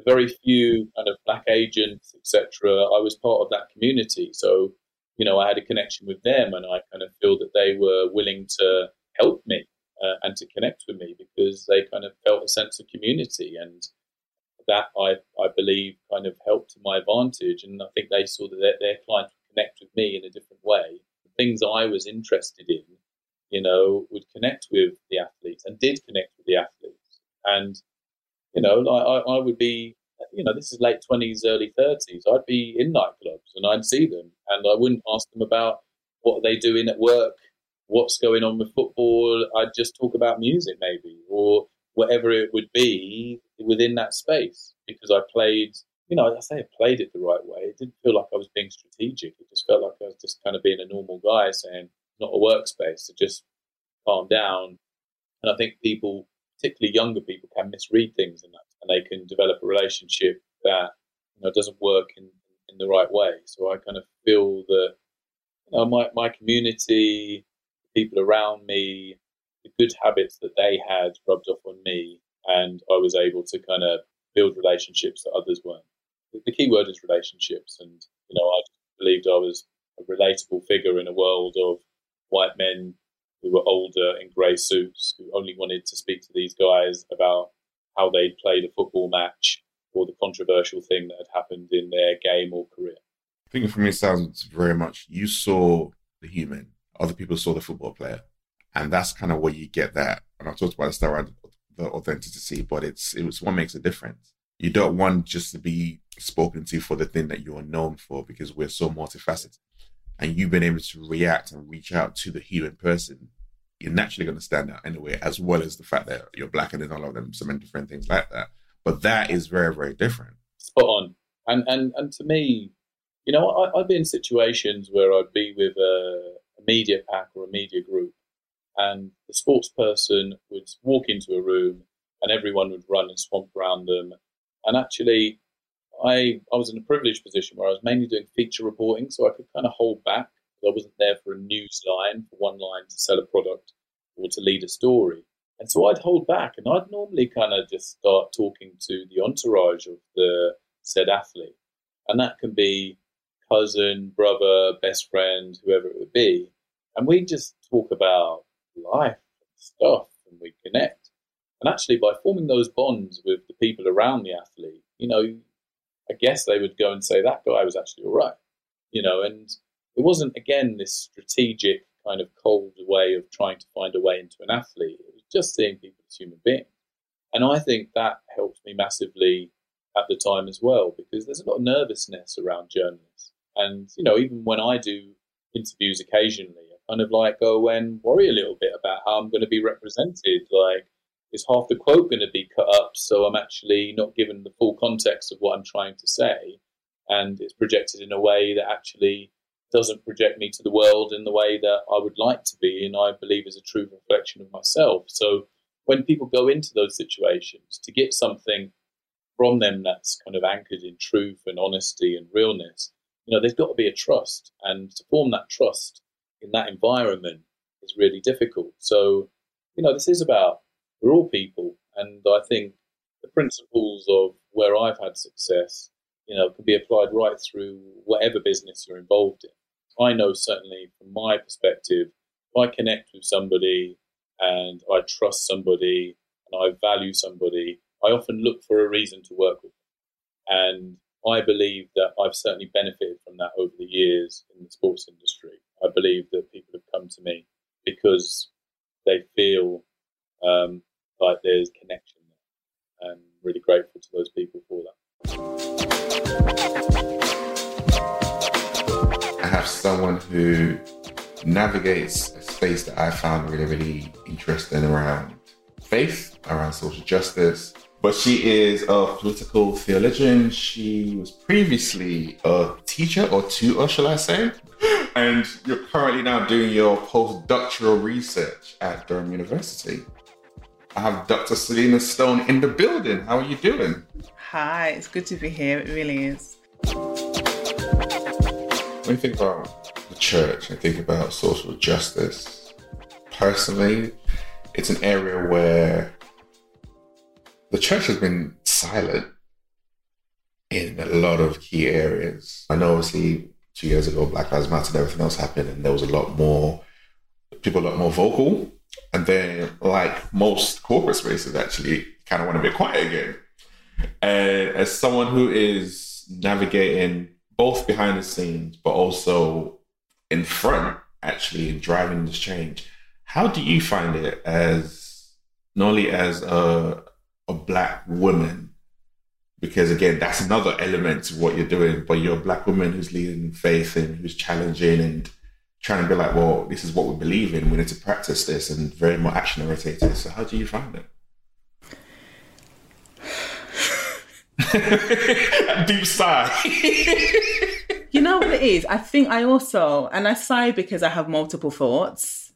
very few kind of black agents, etc. I was part of that community, so you know I had a connection with them, and I kind of feel that they were willing to help me uh, and to connect with me because they kind of felt a sense of community, and that I I believe kind of helped to my advantage, and I think they saw that their, their clients would connect with me in a different way. The things I was interested in, you know, would connect with the athletes and did connect with the athletes, and you know, like I, I would be, you know, this is late twenties, early thirties. I'd be in nightclubs and I'd see them, and I wouldn't ask them about what are they doing at work, what's going on with football. I'd just talk about music, maybe, or whatever it would be within that space, because I played. You know, I say I played it the right way. It didn't feel like I was being strategic. It just felt like I was just kind of being a normal guy saying, not a workspace, so just calm down. And I think people particularly younger people can misread things and, that, and they can develop a relationship that you know doesn't work in, in the right way. So I kind of feel that you know my my community, the people around me, the good habits that they had rubbed off on me, and I was able to kind of build relationships that others weren't. The key word is relationships, and you know I believed I was a relatable figure in a world of white men who were older in grey suits who only wanted to speak to these guys about how they'd played a football match or the controversial thing that had happened in their game or career. I think for me, it sounds very much you saw the human, other people saw the football player. And that's kind of where you get that. And I talked about the stuff around the authenticity, but it's it's what makes a difference. You don't want just to be spoken to for the thing that you're known for because we're so multifaceted. And you've been able to react and reach out to the human person, you're naturally going to stand out anyway, as well as the fact that you're black and there's all of them, so many different things like that. But that is very, very different. Spot on. And and and to me, you know, I, I've been in situations where I'd be with a, a media pack or a media group, and the sports person would walk into a room and everyone would run and swamp around them. And actually, I I was in a privileged position where I was mainly doing feature reporting, so I could kind of hold back. I wasn't there for a news line, for one line to sell a product or to lead a story. And so I'd hold back and I'd normally kind of just start talking to the entourage of the said athlete. And that can be cousin, brother, best friend, whoever it would be. And we just talk about life and stuff and we connect. And actually, by forming those bonds with the people around the athlete, you know, I guess they would go and say, that guy was actually all right. You know, and it wasn't, again, this strategic kind of cold way of trying to find a way into an athlete. It was just seeing people as human beings. And I think that helped me massively at the time as well, because there's a lot of nervousness around journalists. And, you know, even when I do interviews occasionally, kind of like go and worry a little bit about how I'm going to be represented. Like, is half the quote going to be cut up so I'm actually not given the full context of what I'm trying to say? And it's projected in a way that actually doesn't project me to the world in the way that I would like to be, and I believe is a true reflection of myself. So when people go into those situations to get something from them that's kind of anchored in truth and honesty and realness, you know, there's got to be a trust. And to form that trust in that environment is really difficult. So, you know, this is about we're all people. And I think the principles of where I've had success, you know, can be applied right through whatever business you're involved in. I know certainly from my perspective, if I connect with somebody and I trust somebody and I value somebody, I often look for a reason to work with them. And I believe that I've certainly benefited from that over the years in the sports industry. I believe that people have come to me because they feel um, like there's connection there. And really grateful to those people for that. I have someone who navigates a space that I found really, really interesting around faith, around social justice. But she is a political theologian. She was previously a teacher or tutor, shall I say? And you're currently now doing your postdoctoral research at Durham University. I have Dr. Selina Stone in the building. How are you doing? Hi, it's good to be here. It really is. When you think about the church and think about social justice, personally, it's an area where the church has been silent in a lot of key areas. I know, obviously, two years ago, Black Lives Matter and everything else happened, and there was a lot more people, a lot more vocal and then, like most corporate spaces, actually kind of want to be quiet again. And as someone who is navigating both behind the scenes, but also in front, actually, in driving this change, how do you find it as not only as a, a black woman? Because again, that's another element to what you're doing, but you're a black woman who's leading faith and who's challenging and trying to be like, well, this is what we believe in. We need to practice this and very more action oriented. So, how do you find it? Deep sigh. you know what it is? I think I also, and I sigh because I have multiple thoughts.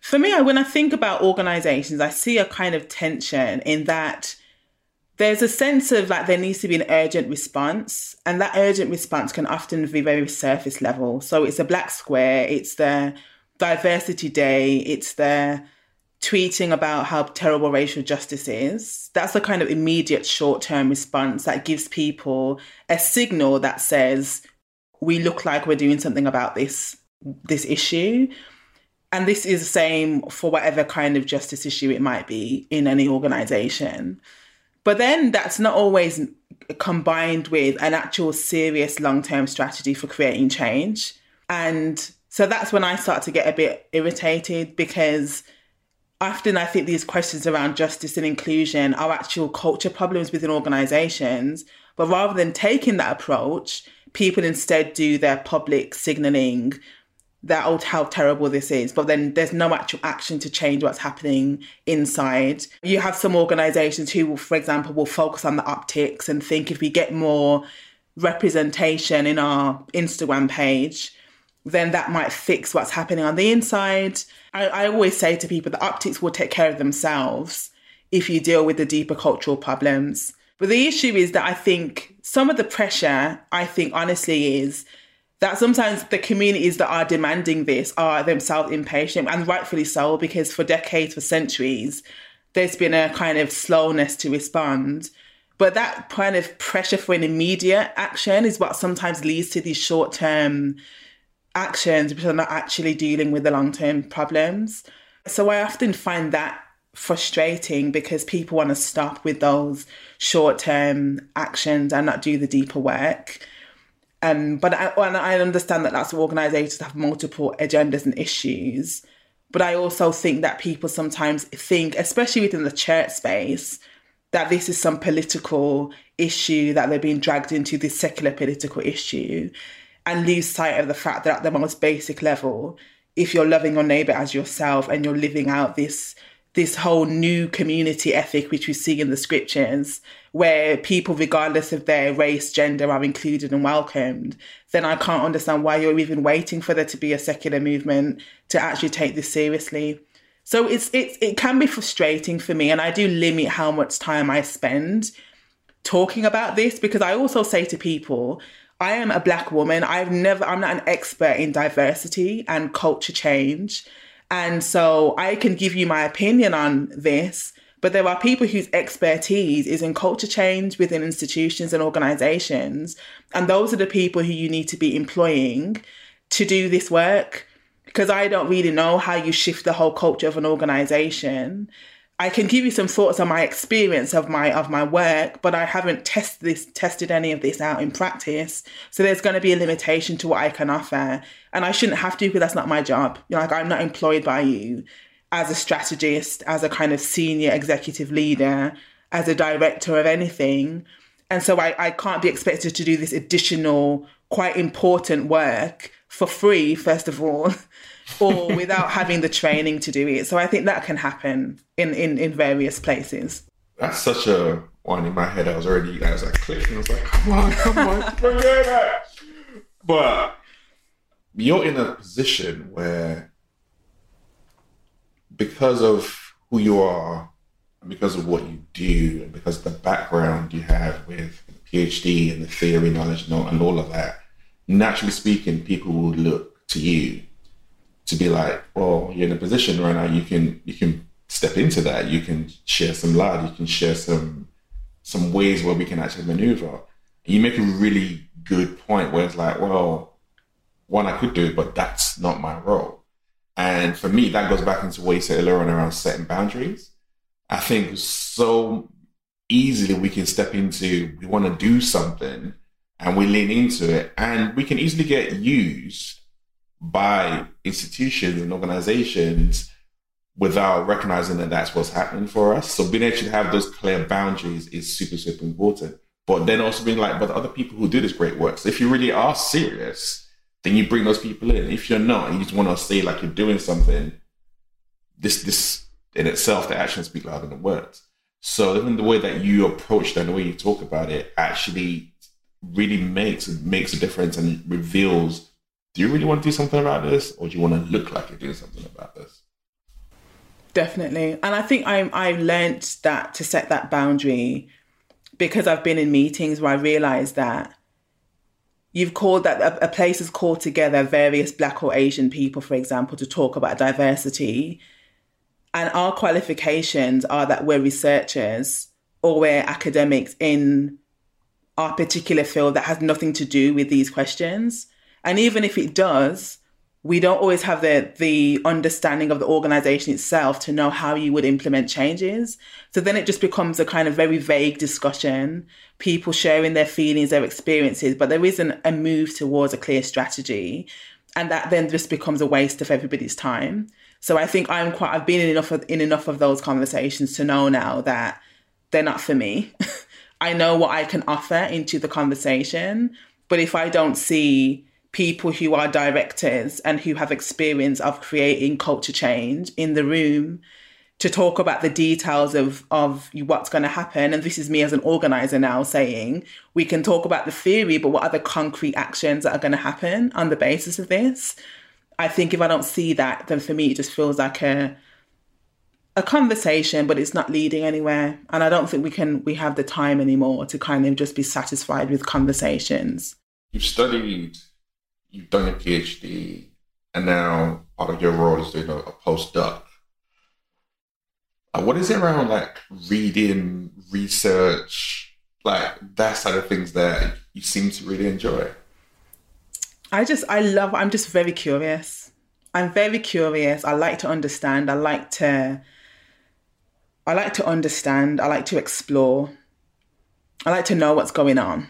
For me, when I think about organizations, I see a kind of tension in that there's a sense of like there needs to be an urgent response and that urgent response can often be very surface level so it's a black square it's the diversity day it's the tweeting about how terrible racial justice is that's the kind of immediate short-term response that gives people a signal that says we look like we're doing something about this this issue. And this is the same for whatever kind of justice issue it might be in any organization. But then that's not always combined with an actual serious long term strategy for creating change. And so that's when I start to get a bit irritated because often I think these questions around justice and inclusion are actual culture problems within organizations. But rather than taking that approach, people instead do their public signaling that oh how terrible this is but then there's no actual action to change what's happening inside. You have some organizations who will for example will focus on the optics and think if we get more representation in our instagram page then that might fix what's happening on the inside. I, I always say to people the optics will take care of themselves if you deal with the deeper cultural problems. But the issue is that i think some of the pressure i think honestly is that sometimes the communities that are demanding this are themselves impatient and rightfully so because for decades for centuries there's been a kind of slowness to respond. But that kind of pressure for an immediate action is what sometimes leads to these short-term actions because they're not actually dealing with the long-term problems. So i often find that frustrating because people want to stop with those short-term actions and not do the deeper work um, but I, and I understand that lots of organisations have multiple agendas and issues. But I also think that people sometimes think, especially within the church space, that this is some political issue that they're being dragged into this secular political issue and lose sight of the fact that at the most basic level, if you're loving your neighbour as yourself and you're living out this this whole new community ethic which we see in the scriptures where people regardless of their race gender are included and welcomed then i can't understand why you're even waiting for there to be a secular movement to actually take this seriously so it's it's it can be frustrating for me and i do limit how much time i spend talking about this because i also say to people I am a black woman. I've never, I'm not an expert in diversity and culture change. And so I can give you my opinion on this, but there are people whose expertise is in culture change within institutions and organizations. And those are the people who you need to be employing to do this work. Because I don't really know how you shift the whole culture of an organization. I can give you some thoughts on my experience of my of my work, but I haven't tested this tested any of this out in practice. So there's going to be a limitation to what I can offer, and I shouldn't have to because that's not my job. You know, like I'm not employed by you as a strategist, as a kind of senior executive leader, as a director of anything, and so I, I can't be expected to do this additional, quite important work for free. First of all. or without having the training to do it. So I think that can happen in, in, in various places. That's such a one in my head. I was already, I was like clicking. I was like, come on, come on, forget it. But you're in a position where, because of who you are, because of what you do, and because the background you have with the PhD and the theory knowledge and all of that, naturally speaking, people will look to you to be like, well, you're in a position right now, you can you can step into that. You can share some light. You can share some some ways where we can actually maneuver. you make a really good point where it's like, well, one I could do but that's not my role. And for me, that goes back into what you said earlier on around setting boundaries. I think so easily we can step into we want to do something and we lean into it and we can easily get used by institutions and organizations without recognizing that that's what's happening for us. So being able to have those clear boundaries is super, super important. But then also being like, but other people who do this great work. So if you really are serious, then you bring those people in. If you're not, you just want to say like you're doing something, this this in itself, the actions speak louder than words. So even the way that you approach that, the way you talk about it, actually really makes makes a difference and reveals do you really want to do something about this or do you want to look like you're doing something about this? Definitely. And i think i i learned that to set that boundary because i've been in meetings where i realized that you've called that a, a place has called together various black or asian people for example to talk about diversity. And our qualifications are that we're researchers or we're academics in our particular field that has nothing to do with these questions. And even if it does, we don't always have the the understanding of the organization itself to know how you would implement changes. So then it just becomes a kind of very vague discussion, people sharing their feelings, their experiences, but there isn't a move towards a clear strategy. And that then just becomes a waste of everybody's time. So I think I'm quite I've been in enough of, in enough of those conversations to know now that they're not for me. I know what I can offer into the conversation, but if I don't see people who are directors and who have experience of creating culture change in the room to talk about the details of of what's going to happen. And this is me as an organizer now saying we can talk about the theory but what are the concrete actions that are going to happen on the basis of this? I think if i don't see that then for me it just feels like a a conversation but it's not leading anywhere. And i don't think we can we have the time anymore to kind of just be satisfied with conversations. You've studied you've done a PhD, and now part of your role is doing a, a postdoc. Uh, what is it around like reading, research, like that side of things that you seem to really enjoy? I just, I love, I'm just very curious. I'm very curious. I like to understand. I like to, I like to understand. I like to explore. I like to know what's going on.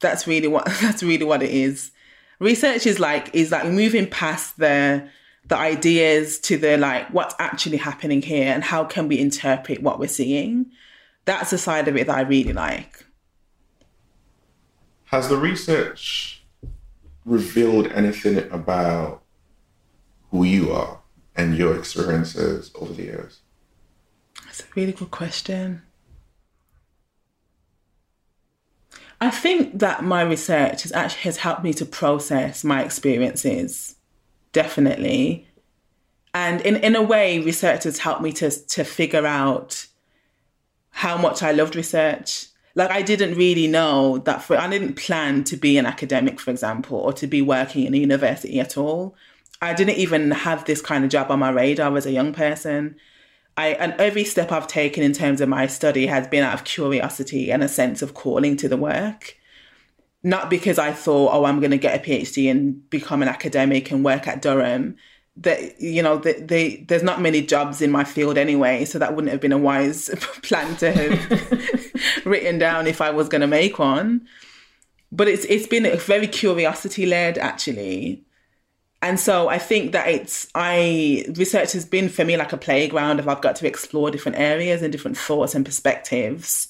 That's really what, that's really what it is research is like is like moving past the the ideas to the like what's actually happening here and how can we interpret what we're seeing. That's the side of it that i really like. Has the research revealed anything about who you are and your experiences over the years? That's a really good question I think that my research has actually has helped me to process my experiences, definitely. And in, in a way, research has helped me to to figure out how much I loved research. Like I didn't really know that for I didn't plan to be an academic, for example, or to be working in a university at all. I didn't even have this kind of job on my radar as a young person. I and every step I've taken in terms of my study has been out of curiosity and a sense of calling to the work. Not because I thought, oh, I'm going to get a PhD and become an academic and work at Durham. That you know, there's not many jobs in my field anyway, so that wouldn't have been a wise plan to have written down if I was going to make one. But it's it's been very curiosity led actually and so I think that it's I research has been for me like a playground of I've got to explore different areas and different thoughts and perspectives.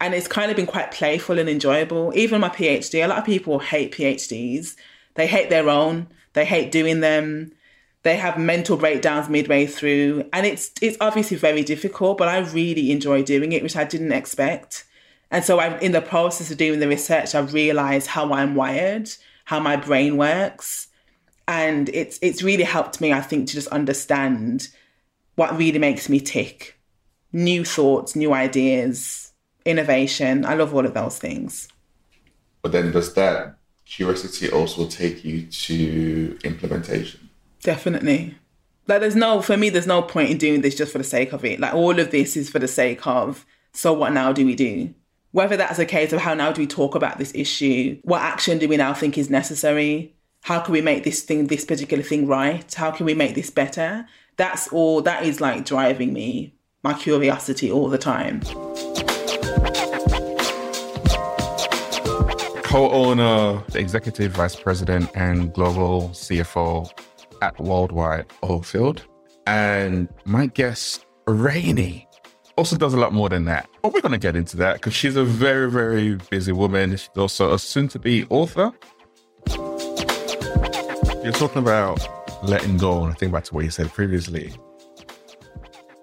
And it's kind of been quite playful and enjoyable. Even my PhD, a lot of people hate PhDs. They hate their own. They hate doing them. They have mental breakdowns midway through. And it's it's obviously very difficult, but I really enjoy doing it, which I didn't expect. And so I in the process of doing the research, I've realized how I'm wired, how my brain works and it's it's really helped me i think to just understand what really makes me tick. New thoughts new ideas innovation. I love all of those things. But then does that curiosity also take you to implementation? Definitely. Like there's no for me there's no point in doing this just for the sake of it. Like all of this is for the sake of so what now do we do? Whether that's a case of how now do we talk about this issue? What action do we now think is necessary how can we make this thing this particular thing right? How can we make this better? That's all that is like driving me my curiosity all the time. Co-owner executive vice president and global cfo at worldwide oilfield. And my guest rainy also does a lot more than that. But we're going to get into that because she's a very very busy woman. She's also a soon-to-be author you're talking about letting go, and I think back to what you said previously.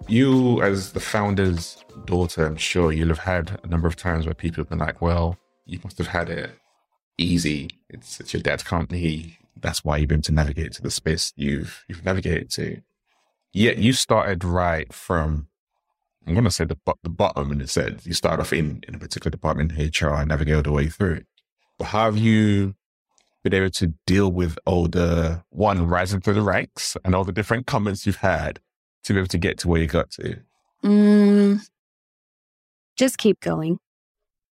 You, as the founder's daughter, I'm sure you'll have had a number of times where people have been like, well, you must have had it easy. It's, it's your dad's company. That's why you've been able to navigate to the space you've you've navigated to. Yet you started right from I'm going to say the the bottom and a sense. You start off in in a particular department, HR, and navigate all the way through. But how have you been able to deal with all the one rising through the ranks and all the different comments you've had to be able to get to where you got to? Mm, just keep going.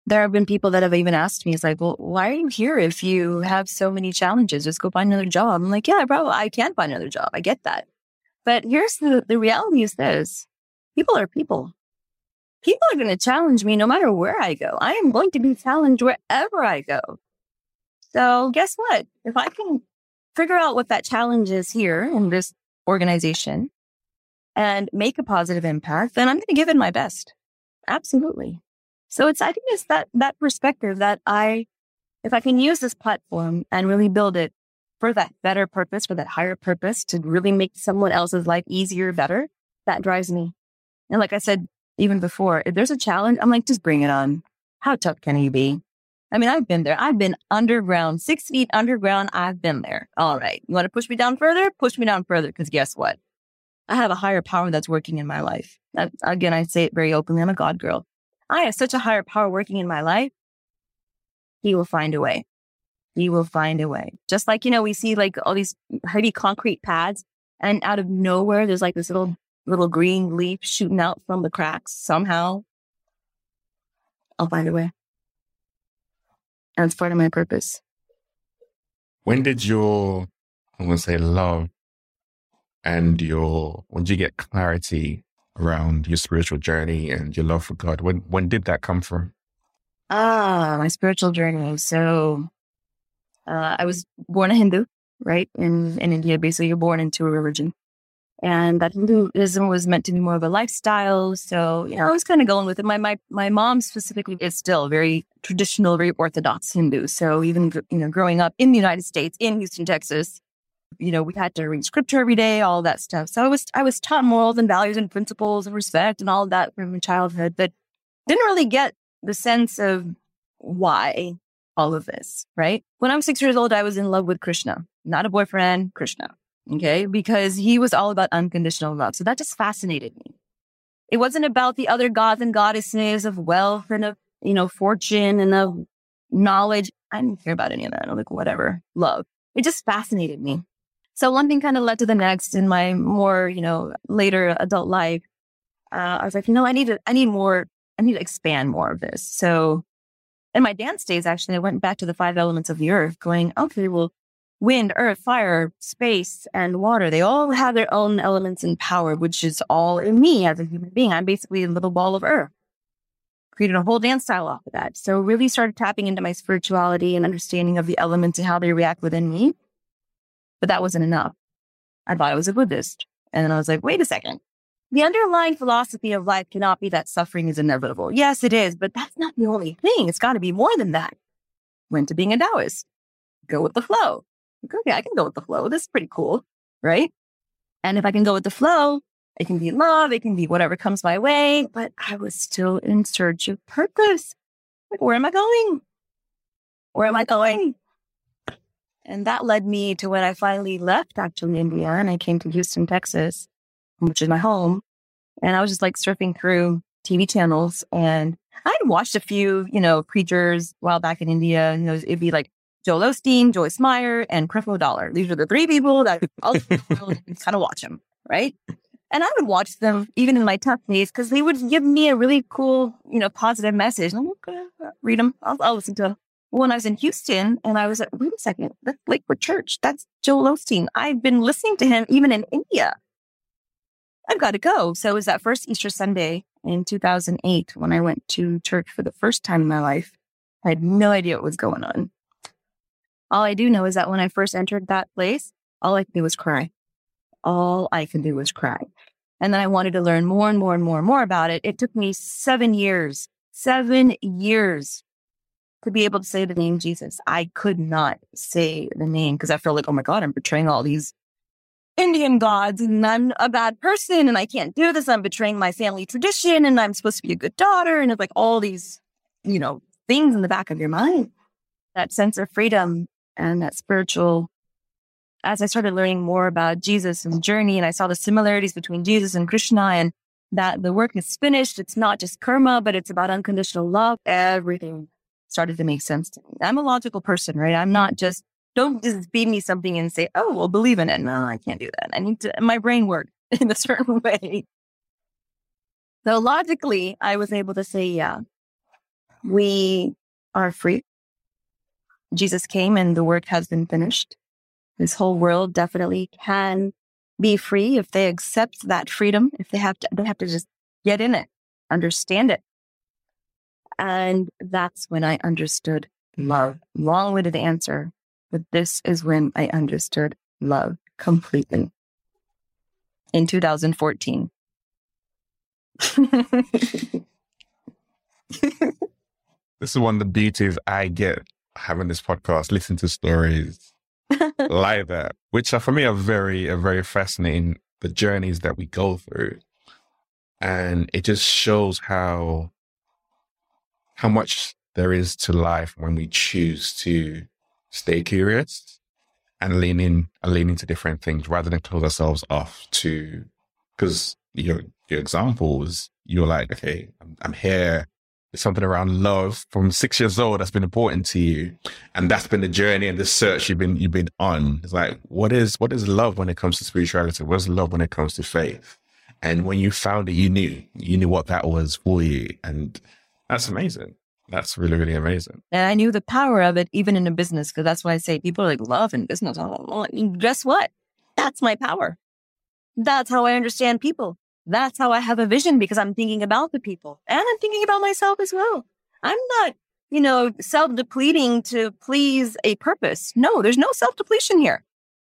there have been people that have even asked me, it's like, well, why are you here if you have so many challenges? Just go find another job. I'm like, yeah, probably I can find another job. I get that. But here's the, the reality is this people are people. People are going to challenge me no matter where I go. I am going to be challenged wherever I go. So guess what? If I can figure out what that challenge is here in this organization and make a positive impact, then I'm going to give it my best. Absolutely. So it's, I think it's that, that perspective that I, if I can use this platform and really build it for that better purpose, for that higher purpose to really make someone else's life easier, better, that drives me. And like I said, even before, if there's a challenge, I'm like, just bring it on. How tough can you be? I mean, I've been there. I've been underground, six feet underground. I've been there. All right. You want to push me down further? Push me down further. Cause guess what? I have a higher power that's working in my life. That, again, I say it very openly. I'm a God girl. I have such a higher power working in my life. He will find a way. He will find a way. Just like, you know, we see like all these heavy concrete pads and out of nowhere, there's like this little, little green leaf shooting out from the cracks somehow. I'll find a way. And it's part of my purpose. When did your, I'm going to say love and your, when did you get clarity around your spiritual journey and your love for God? When when did that come from? Ah, my spiritual journey. Was so uh, I was born a Hindu, right? In in India, basically you're born into a religion. And that Hinduism was meant to be more of a lifestyle. So, you know, I was kind of going with it. My, my, my mom specifically is still very traditional, very orthodox Hindu. So even, you know, growing up in the United States, in Houston, Texas, you know, we had to read scripture every day, all that stuff. So I was I was taught morals and values and principles and respect and all of that from childhood, but didn't really get the sense of why all of this, right? When I was six years old, I was in love with Krishna, not a boyfriend, Krishna. Okay. Because he was all about unconditional love. So that just fascinated me. It wasn't about the other gods and goddesses of wealth and of, you know, fortune and of knowledge. I didn't care about any of that. I'm like, whatever, love. It just fascinated me. So one thing kind of led to the next in my more, you know, later adult life. Uh, I was like, you know, I need to, I need more, I need to expand more of this. So in my dance days, actually, I went back to the five elements of the earth going, okay, well, wind, earth, fire, space, and water, they all have their own elements and power, which is all in me as a human being. I'm basically a little ball of earth. Created a whole dance style off of that. So really started tapping into my spirituality and understanding of the elements and how they react within me. But that wasn't enough. I thought I was a Buddhist. And then I was like, wait a second. The underlying philosophy of life cannot be that suffering is inevitable. Yes, it is, but that's not the only thing. It's got to be more than that. Went to being a Taoist. Go with the flow. Okay, I can go with the flow. This is pretty cool, right? And if I can go with the flow, it can be love, it can be whatever comes my way, but I was still in search of purpose. Like, where am I going? Where am I going? And that led me to when I finally left actually India and I came to Houston, Texas, which is my home. And I was just like surfing through TV channels and I'd watched a few, you know, preachers while back in India. Know, it'd be like Joel Osteen, Joyce Meyer, and Creflo Dollar. These are the three people that I'll kind of watch them, right? And I would watch them even in my tough days because they would give me a really cool, you know, positive message. I'm okay, uh, uh, read them. I'll, I'll listen to them when I was in Houston and I was like, wait a second, that's Lakewood Church. That's Joel Osteen. I've been listening to him even in India. I've got to go. So it was that first Easter Sunday in 2008 when I went to church for the first time in my life. I had no idea what was going on. All I do know is that when I first entered that place, all I could do was cry. All I could do was cry. And then I wanted to learn more and more and more and more about it. It took me seven years, seven years to be able to say the name Jesus. I could not say the name because I felt like, oh my God, I'm betraying all these Indian gods and I'm a bad person and I can't do this. I'm betraying my family tradition and I'm supposed to be a good daughter. And it's like all these, you know, things in the back of your mind. That sense of freedom and that spiritual. As I started learning more about Jesus and journey, and I saw the similarities between Jesus and Krishna, and that the work is finished. It's not just karma, but it's about unconditional love. Everything started to make sense to me. I'm a logical person, right? I'm not just, don't just feed me something and say, oh, well, believe in it. No, I can't do that. I need to, my brain works in a certain way. So logically, I was able to say, yeah. we are free. Jesus came and the work has been finished. This whole world definitely can be free if they accept that freedom. If they have to, they have to just get in it, understand it. And that's when I understood love. Long winded answer, but this is when I understood love completely in 2014. This is one of the beauties I get having this podcast, listening to stories like that, which are for me are very, are very fascinating. The journeys that we go through, and it just shows how how much there is to life when we choose to stay curious and lean in and lean into different things rather than close ourselves off to because your your examples you're like okay I'm, I'm here something around love from six years old that's been important to you and that's been the journey and the search you've been you've been on it's like what is what is love when it comes to spirituality what's love when it comes to faith and when you found it you knew you knew what that was for you and that's amazing that's really really amazing And I knew the power of it even in a business, because that's why I say people like love in business. Guess what? That's my power. That's how I understand people. That's how I have a vision because I'm thinking about the people and I'm thinking about myself as well. I'm not, you know, self depleting to please a purpose. No, there's no self depletion here.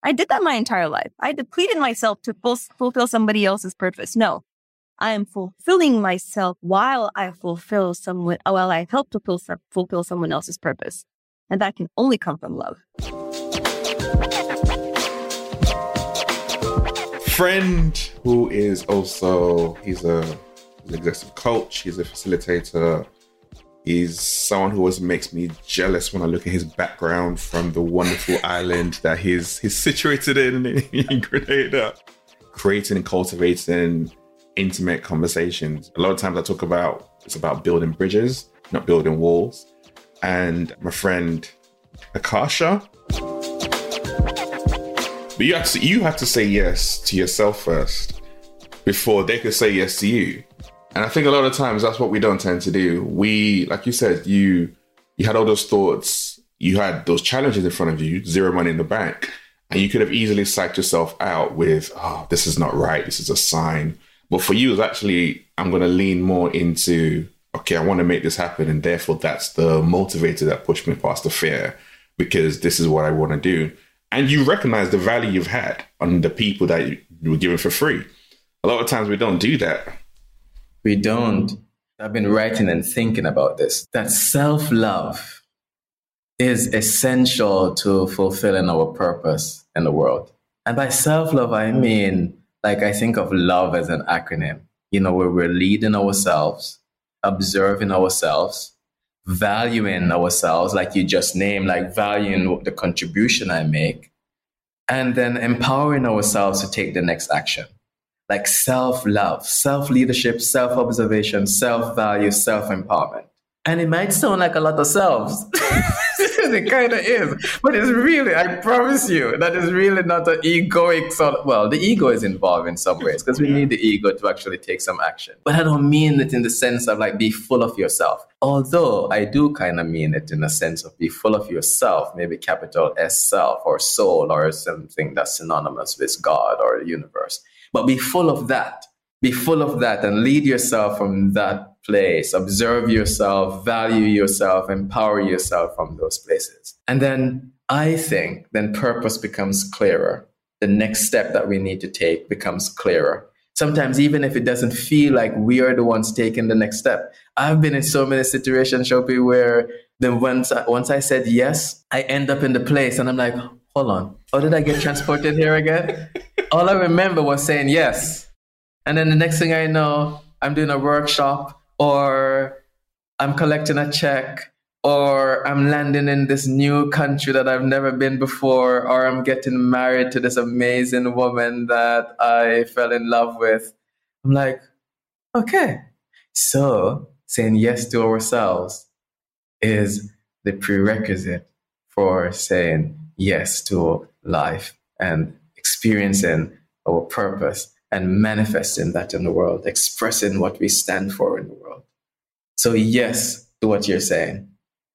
I did that my entire life. I depleted myself to ful- fulfill somebody else's purpose. No, I am fulfilling myself while I fulfill someone, while I help to fulfill, fulfill someone else's purpose. And that can only come from love. friend who is also he's a an executive coach he's a facilitator. He's someone who always makes me jealous when i look at his background from the wonderful island that he's he's situated in in grenada. Creating and cultivating intimate conversations. A lot of times i talk about it's about building bridges not building walls. And my friend akasha. But you have to you have to say yes to yourself first before they could say yes to you. And I think a lot of times that's what we don't tend to do. We, like you said, you you had all those thoughts, you had those challenges in front of you, zero money in the bank, and you could have easily psyched yourself out with, oh, this is not right, this is a sign. But for you, it's actually, I'm going to lean more into, okay, I want to make this happen, and therefore that's the motivator that pushed me past the fear because this is what I want to do and you recognize the value you've had on the people that you were given for free. A lot of times we don't do that. We don't. I've been writing and thinking about this that self love is essential to fulfilling our purpose in the world. And by self love, I mean, like, I think of love as an acronym, you know, where we're leading ourselves, observing ourselves, valuing ourselves, like you just named, like valuing the contribution I make, and then empowering ourselves to take the next action. Like self love, self leadership, self observation, self value, self empowerment. And it might sound like a lot of selves. it kind of is. But it's really, I promise you, that is really not an egoic sort of, well, the ego is involved in some ways because we need the ego to actually take some action. But I don't mean it in the sense of like be full of yourself. Although I do kind of mean it in a sense of be full of yourself, maybe capital S self or soul or something that's synonymous with God or the universe. But be full of that. Be full of that and lead yourself from that place. Observe yourself, value yourself, empower yourself from those places. And then I think then purpose becomes clearer. The next step that we need to take becomes clearer. Sometimes, even if it doesn't feel like we are the ones taking the next step, I've been in so many situations, Sope, where then once I, once I said yes, I end up in the place and I'm like, hold on, how did I get transported here again? All I remember was saying yes. And then the next thing I know, I'm doing a workshop or I'm collecting a check or I'm landing in this new country that I've never been before, or I'm getting married to this amazing woman that I fell in love with. I'm like, okay. So saying yes to ourselves is the prerequisite for saying yes to life and experiencing our purpose and manifesting that in the world, expressing what we stand for in the world. So, yes, to what you're saying.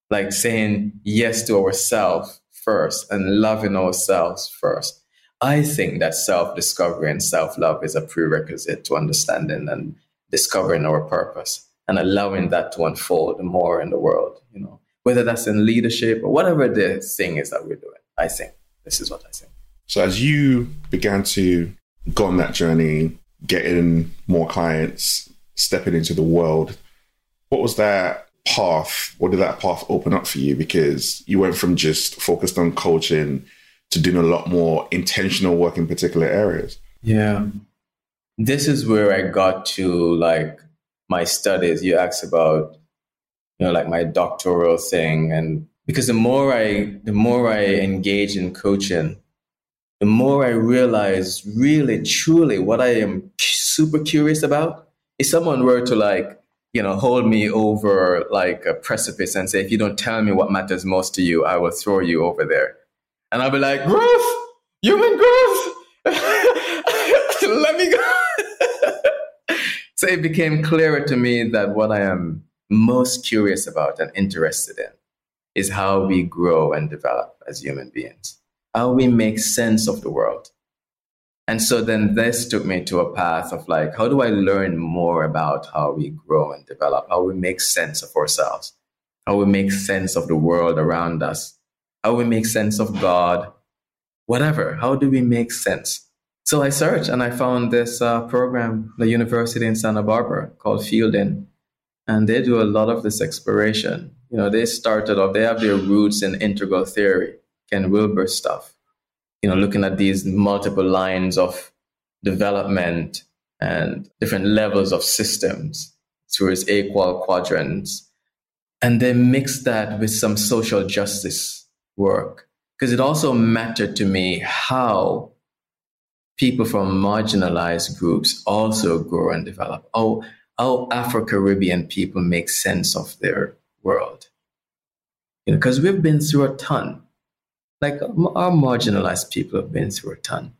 Like saying yes to ourselves first and loving ourselves first. I think that self discovery and self love is a prerequisite to understanding and discovering our purpose and allowing that to unfold more in the world, you know, whether that's in leadership or whatever the thing is that we're doing. I think this is what I think. So as you began to go on that journey, getting more clients, stepping into the world, what was that path? What did that path open up for you? Because you went from just focused on coaching to doing a lot more intentional work in particular areas. Yeah. This is where I got to like my studies. You asked about, you know, like my doctoral thing. And because the more I the more I engage in coaching, the more I realize really truly what I am super curious about. If someone were to like you know, hold me over like a precipice and say, if you don't tell me what matters most to you, I will throw you over there. And I'll be like, growth, human growth, let me go. so it became clearer to me that what I am most curious about and interested in is how we grow and develop as human beings, how we make sense of the world, and so then this took me to a path of like, how do I learn more about how we grow and develop, how we make sense of ourselves, how we make sense of the world around us, how we make sense of God, whatever. How do we make sense? So I searched and I found this uh, program, the university in Santa Barbara called Fielding, and they do a lot of this exploration. You know, they started off, they have their roots in integral theory, Ken Wilber stuff you know, looking at these multiple lines of development and different levels of systems through his AQAL quadrants. And they mix that with some social justice work. Because it also mattered to me how people from marginalized groups also grow and develop. Oh, how, how Afro Caribbean people make sense of their world. You know, because we've been through a ton like our marginalized people have been through a ton.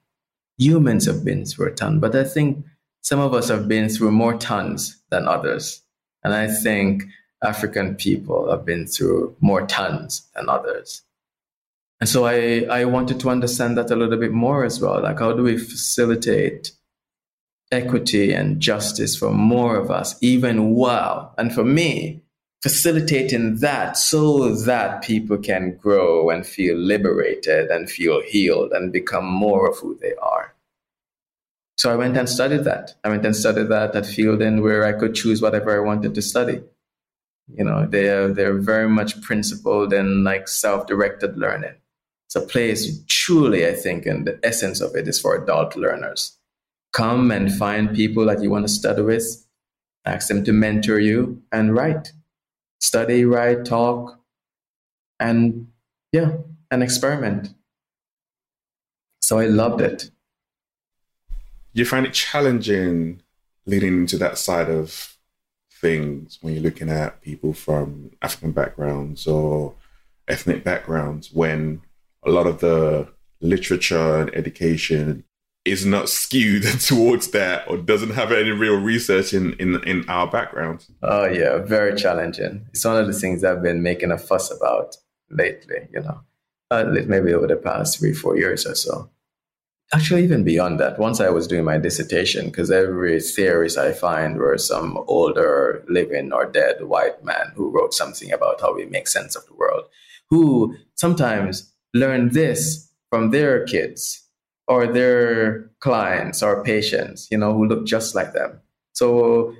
Humans have been through a ton, but I think some of us have been through more tons than others. And I think African people have been through more tons than others. And so I, I wanted to understand that a little bit more as well. Like, how do we facilitate equity and justice for more of us, even while, and for me, facilitating that so that people can grow and feel liberated and feel healed and become more of who they are. So I went and studied that. I went and studied that at Fielding where I could choose whatever I wanted to study. You know, they are, they're very much principled in like self-directed learning. It's a place truly, I think, and the essence of it is for adult learners. Come and find people that you want to study with, ask them to mentor you and write study, write, talk, and yeah, and experiment. So I loved it. You find it challenging leading into that side of things when you're looking at people from African backgrounds or ethnic backgrounds when a lot of the literature and education is not skewed towards that or doesn't have any real research in, in, in our background. Oh, yeah, very challenging. It's one of the things I've been making a fuss about lately, you know, uh, maybe over the past three, four years or so. Actually, even beyond that, once I was doing my dissertation, because every theorist I find were some older, living or dead white man who wrote something about how we make sense of the world, who sometimes learned this from their kids or their clients or patients, you know, who look just like them. So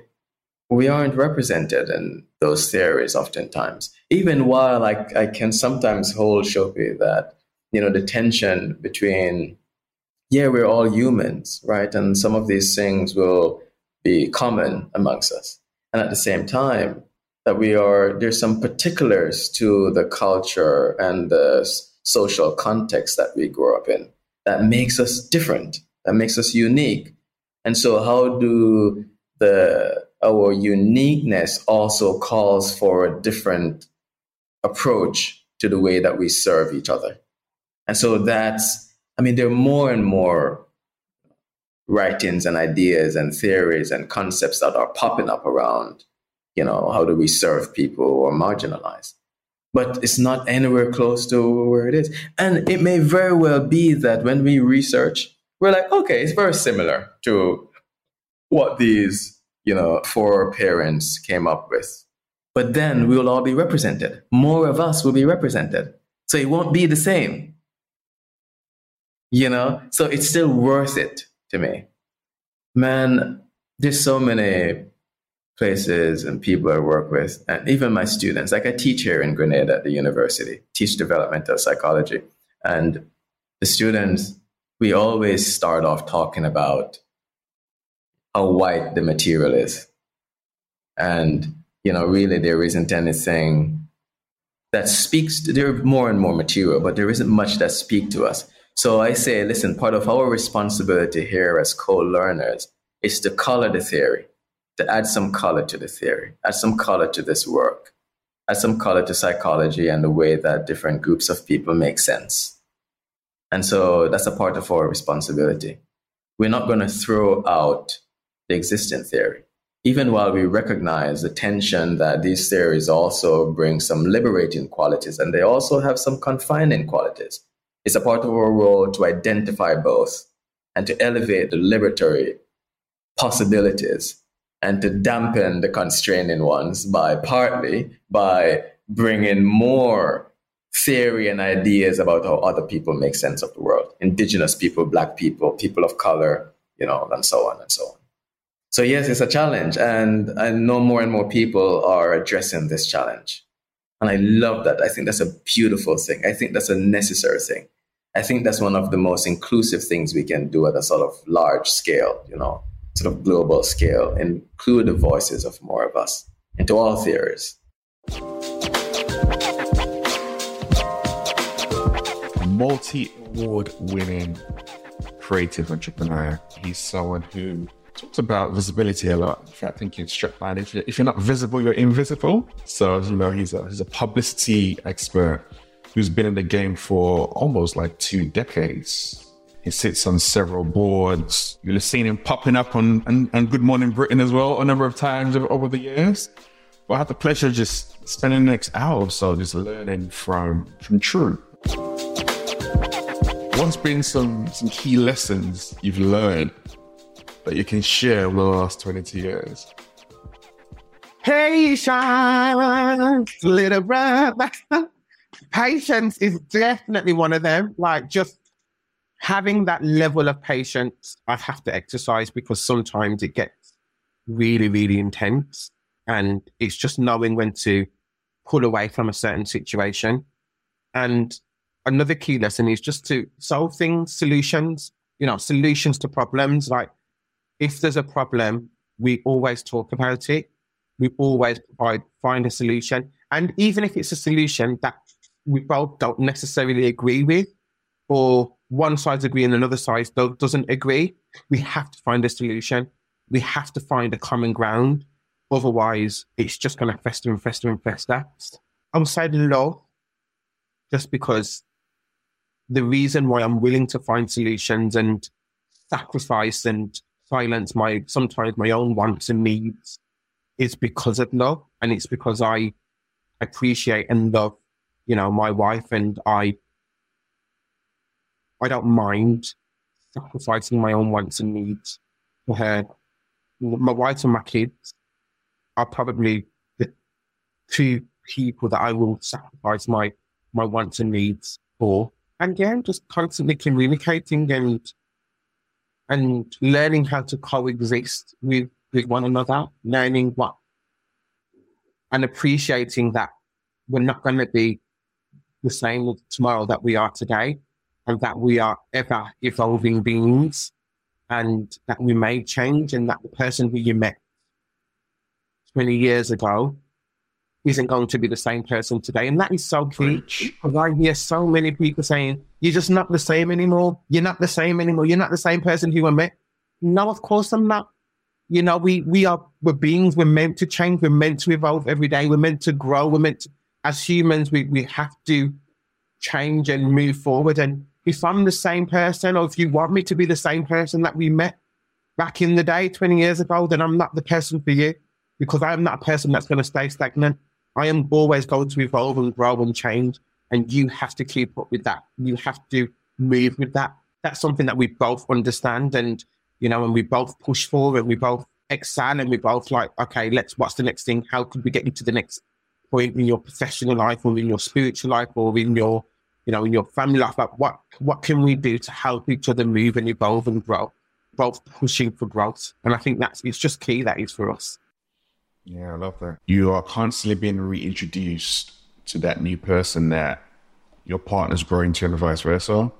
we aren't represented in those theories oftentimes. Even while I, I can sometimes hold Sope that, you know, the tension between, yeah, we're all humans, right? And some of these things will be common amongst us. And at the same time, that we are, there's some particulars to the culture and the social context that we grew up in that makes us different, that makes us unique. And so, how do the our uniqueness also calls for a different approach to the way that we serve each other? And so that's, I mean, there are more and more writings and ideas and theories and concepts that are popping up around you know, how do we serve people who are marginalized? But it's not anywhere close to where it is. And it may very well be that when we research, we're like, okay, it's very similar to what these, you know, four parents came up with. But then we will all be represented. More of us will be represented. So it won't be the same. You know? So it's still worth it to me. Man, there's so many places and people I work with, and even my students. Like I teach here in Grenada at the university, teach developmental psychology. And the students, we always start off talking about how white the material is. And, you know, really there isn't anything that speaks to, there are more and more material, but there isn't much that speak to us. So I say, listen, part of our responsibility here as co-learners is to color the theory to add some color to the theory, add some color to this work, add some color to psychology and the way that different groups of people make sense. And so that's a part of our responsibility. We're not going to throw out the existing theory, even while we recognize the tension that these theories also bring some liberating qualities and they also have some confining qualities. It's a part of our role to identify both and to elevate the liberatory possibilities and to dampen the constraining ones by partly by bringing more theory and ideas about how other people make sense of the world. Indigenous people black people people of color you know and so on and so on. So yes it's a challenge and i know more and more people are addressing this challenge. And i love that. I think that's a beautiful thing. I think that's a necessary thing. I think that's one of the most inclusive things we can do at a sort of large scale you know sort of global scale, include the voices of more of us into all theories. Multi award winning creative entrepreneur. He's someone who talks about visibility a lot. In I think it's strapline. If you're, if you're not visible, you're invisible. So, you know, he's a, he's a publicity expert who's been in the game for almost like two decades. He sits on several boards. You'll have seen him popping up on, on Good Morning Britain as well a number of times over the years. But I had the pleasure of just spending the next hour or so just learning from from True. What's been some some key lessons you've learned that you can share over the last 22 years? Patience, little brother. Patience is definitely one of them. Like just having that level of patience, I have to exercise because sometimes it gets really, really intense. And it's just knowing when to pull away from a certain situation. And another key lesson is just to solve things, solutions, you know, solutions to problems. Like if there's a problem, we always talk about it. We always provide, find a solution. And even if it's a solution that we both don't necessarily agree with, or one side's agreeing, another side doesn't agree, we have to find a solution. We have to find a common ground. Otherwise, it's just going to fester and fester and fester. I'm saying love just because the reason why I'm willing to find solutions and sacrifice and silence my sometimes my own wants and needs is because of love. And it's because I appreciate and love, you know, my wife and I I don't mind sacrificing my own wants and needs for her. My wife and my kids are probably the two people that I will sacrifice my my wants and needs for. And yeah, just constantly communicating and and learning how to coexist with, with one another, learning what and appreciating that we're not going to be the same tomorrow that we are today and that we are ever evolving beings and that we may change and that the person who you met 20 years ago isn't going to be the same person today. And that is so key because I hear so many people saying, you're just not the same anymore. You're not the same anymore. You're not the same person who I met. No, of course I'm not. You know, we, we are, we're beings. We're meant to change. We're meant to evolve every day. We're meant to grow. We're meant to, as humans, we, we have to change and move forward. And if I'm the same person or if you want me to be the same person that we met back in the day 20 years ago, then I'm not the person for you. because I am not a person that's going to stay stagnant. I am always going to evolve and grow and change. And you have to keep up with that. You have to move with that. That's something that we both understand and, you know, and we both push for and we both excel and we both like, okay, let's, what's the next thing? How could we get you to the next point in your professional life or in your spiritual life or in your, you know, in your family life? Like what, what can we do to help each other move and evolve and grow? Both pushing for growth. And I think that's, it's just key that is for us. Yeah, I love that. You are constantly being reintroduced to that new person that your partner's growing to and vice versa,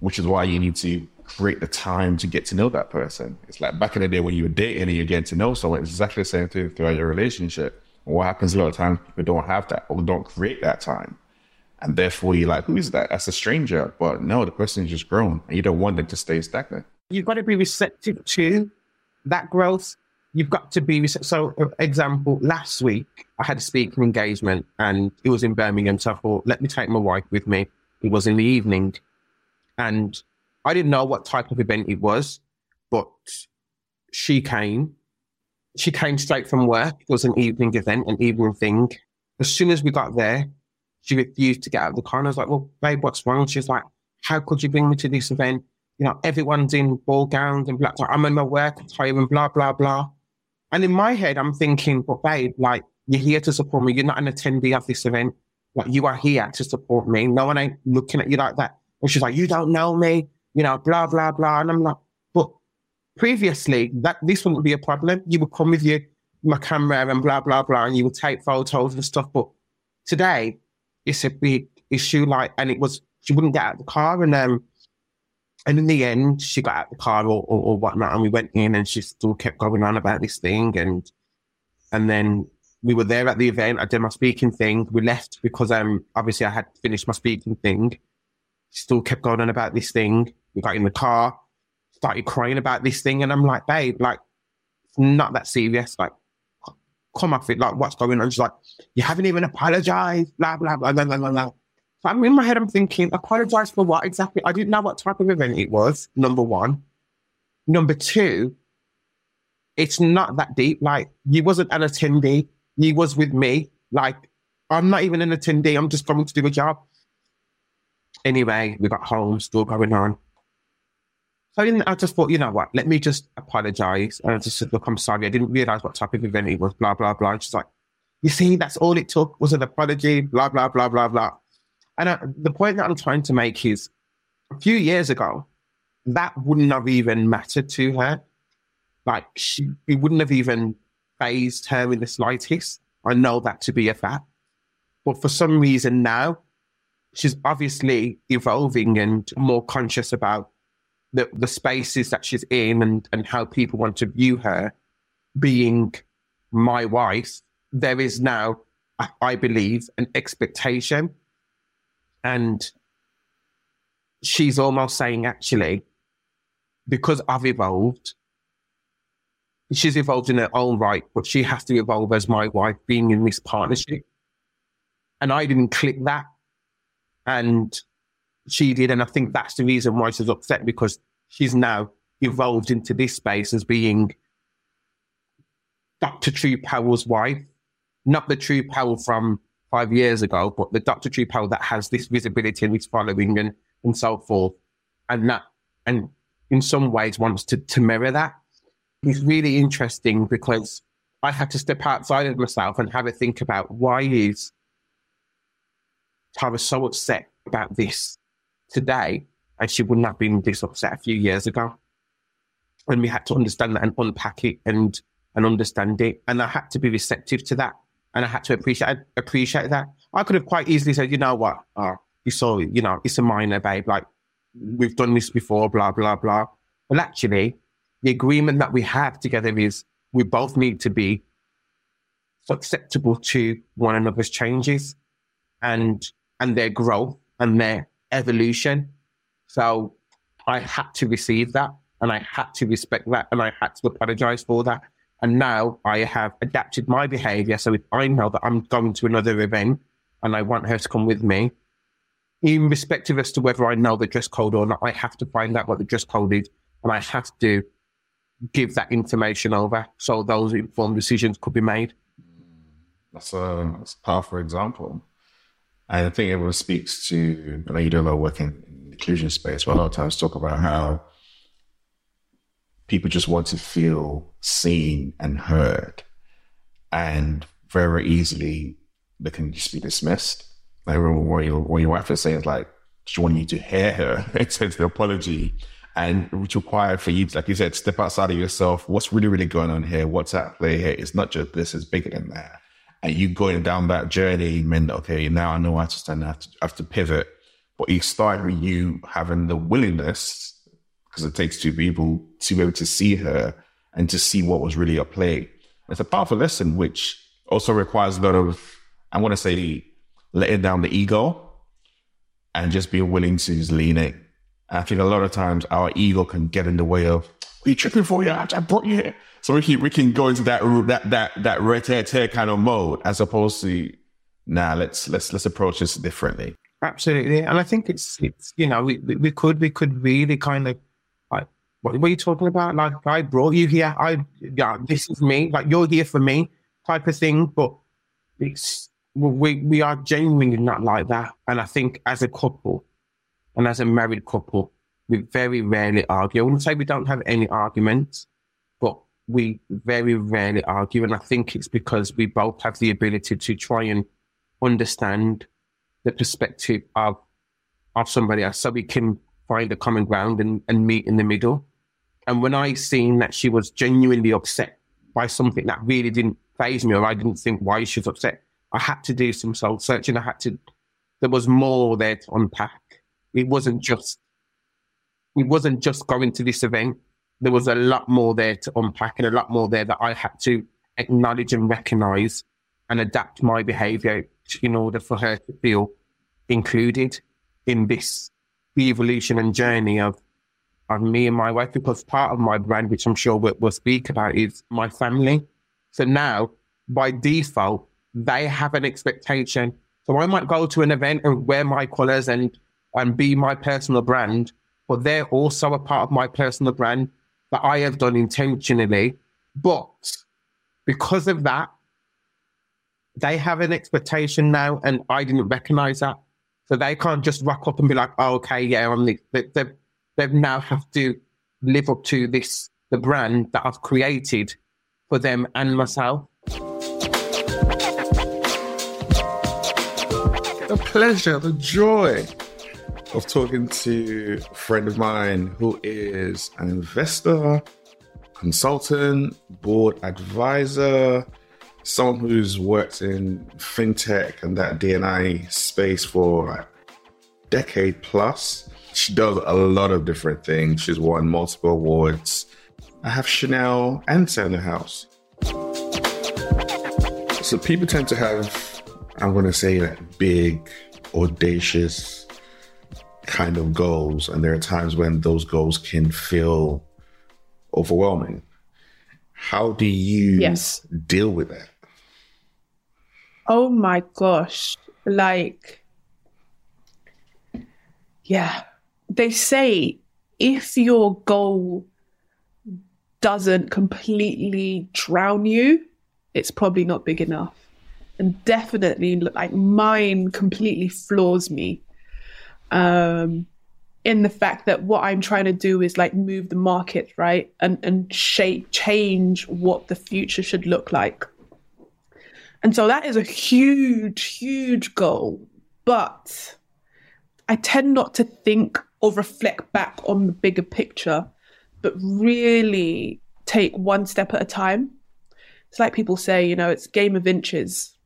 which is why you need to create the time to get to know that person. It's like back in the day when you were dating and you're getting to know someone, it's exactly the same thing throughout your relationship. what happens a lot of times, people don't have that or don't create that time. And therefore, you're like, who is that? That's a stranger. But no, the person is just grown. And you don't want them to stay stagnant. You've got to be receptive to that growth. You've got to be so example last week i had a speaking engagement and it was in birmingham. So i thought let me take my wife with me. It was in the evening. And i didn't know what type of event it was but she came. She came straight from work. It was an evening event an evening thing. As soon as we got there she refused to get out of the car and i was like well babe what's wrong she's like how could you bring me to this event you know, everyone's in ball gowns and black. I'm in my work attire and blah, blah, blah. And in my head, I'm thinking, but babe, like, you're here to support me. You're not an attendee of this event. Like, you are here to support me. No one ain't looking at you like that. And she's like, you don't know me, you know, blah, blah, blah. And I'm like, but previously, that this wouldn't be a problem. You would come with your my camera and blah, blah, blah, and you would take photos and stuff. But today, it's a big issue. Like, and it was, she wouldn't get out of the car. And um, and in the end, she got out of the car or, or, or, whatnot, and we went in, and she still kept going on about this thing, and and then we were there at the event. I did my speaking thing. We left because um obviously I had finished my speaking thing. She still kept going on about this thing. We got in the car, started crying about this thing, and I'm like, babe, like not that serious. Like, come it. Like, what's going on? She's like, you haven't even apologized. Blah blah blah blah blah blah. So I'm in my head, I'm thinking, apologize for what exactly? I didn't know what type of event it was, number one. Number two, it's not that deep. Like, you wasn't an attendee, you was with me. Like, I'm not even an attendee, I'm just coming to do a job. Anyway, we got home, still going on. I just thought, you know what, let me just apologize. And I just said, look, I'm sorry, I didn't realize what type of event it was, blah, blah, blah. And she's like, you see, that's all it took was an apology, blah, blah, blah, blah, blah. And I, the point that I'm trying to make is a few years ago, that wouldn't have even mattered to her. Like, she, it wouldn't have even phased her in the slightest. I know that to be a fact. But for some reason now, she's obviously evolving and more conscious about the, the spaces that she's in and, and how people want to view her being my wife. There is now, I believe, an expectation and she's almost saying, actually, because I've evolved, she's evolved in her own right, but she has to evolve as my wife being in this partnership. And I didn't click that. And she did. And I think that's the reason why she's upset because she's now evolved into this space as being Dr. True Powell's wife, not the True Powell from five years ago, but the Dr. True Powell that has this visibility and this following and, and so forth. And that, and in some ways wants to, to mirror that. It's really interesting because I had to step outside of myself and have a think about why is Tara so upset about this today and she wouldn't have been this upset a few years ago. And we had to understand that and unpack it and and understand it. And I had to be receptive to that and I had to appreciate appreciate that. I could have quite easily said, you know what, oh, you saw, you know, it's a minor, babe. Like we've done this before, blah blah blah. Well, actually, the agreement that we have together is we both need to be acceptable to one another's changes and and their growth and their evolution. So I had to receive that and I had to respect that and I had to apologize for that. And now I have adapted my behavior. So if I know that I'm going to another event and I want her to come with me, irrespective as to whether I know the dress code or not, I have to find out what the dress code is and I have to give that information over so those informed decisions could be made. That's a, that's a powerful example. I think everyone speaks to, know you do a lot of work in, the inclusion space, but a lot of times talk about how people just want to feel seen and heard. And very, easily, they can just be dismissed. Like what your, what your wife is saying is like, she wanted you to hear her, extend the apology. And it's required for you to, like you said, step outside of yourself. What's really, really going on here? What's at here? It's not just this, it's bigger than that. And you going down that journey meant, okay, now I know I have to stand, I have to, I have to pivot. But it started with you having the willingness, because it takes two people to be able to see her and to see what was really at play. It's a powerful lesson, which also requires a lot of, I want to say, letting down the ego and just being willing to just lean in. I think a lot of times our ego can get in the way of, what are you tripping for? you I brought you here. So we can, we can go into that, that, that, that red tear kind of mode as opposed to, nah, let's, let's, let's approach this differently. Absolutely. And I think it's, it's, you know, we, we could, we could really kind of, like, what, were you talking about? Like, I brought you here. I, yeah, this is me. Like, you're here for me type of thing. But it's, we, we are genuinely not like that. And I think as a couple and as a married couple, we very rarely argue. I wouldn't say we don't have any arguments, we very rarely argue. And I think it's because we both have the ability to try and understand the perspective of, of somebody else so we can find a common ground and, and meet in the middle. And when I seen that she was genuinely upset by something that really didn't phase me or I didn't think why she was upset, I had to do some soul searching. I had to, there was more there to unpack. It wasn't just, it wasn't just going to this event. There was a lot more there to unpack and a lot more there that I had to acknowledge and recognize and adapt my behavior in order for her to feel included in this evolution and journey of of me and my wife because part of my brand, which I'm sure we'll, we'll speak about, is my family. So now, by default, they have an expectation. So I might go to an event and wear my colours and and be my personal brand, but they're also a part of my personal brand that I have done intentionally. But because of that, they have an expectation now, and I didn't recognize that. So they can't just rock up and be like, oh, okay, yeah, I'm the, they, they, they now have to live up to this, the brand that I've created for them and myself. The pleasure, the joy of talking to a friend of mine who is an investor, consultant, board advisor, someone who's worked in fintech and that D&I space for like decade plus. She does a lot of different things. She's won multiple awards. I have Chanel and the house. So people tend to have, I'm going to say, like big, audacious kind of goals. And there are times when those goals can feel overwhelming. How do you Yes. deal with that? Oh my gosh. Like, yeah. They say if your goal doesn't completely drown you, it's probably not big enough. And definitely, like, mine completely floors me. Um, in the fact that what I'm trying to do is like move the market, right? And and shape change what the future should look like. And so that is a huge, huge goal. But I tend not to think or reflect back on the bigger picture, but really take one step at a time. It's like people say, you know, it's game of inches.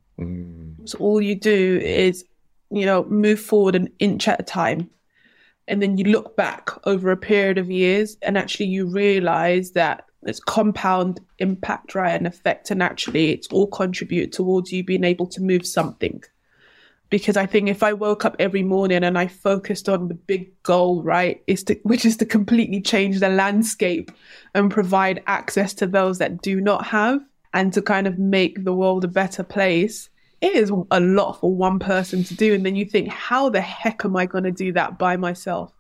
So all you do is, you know, move forward an inch at a time. And then you look back over a period of years and actually you realize that it's compound impact, right? And effect. And actually it's all contribute towards you being able to move something. Because I think if I woke up every morning and I focused on the big goal, right, is to, which is to completely change the landscape and provide access to those that do not have and to kind of make the world a better place, it is a lot for one person to do. And then you think, how the heck am I going to do that by myself?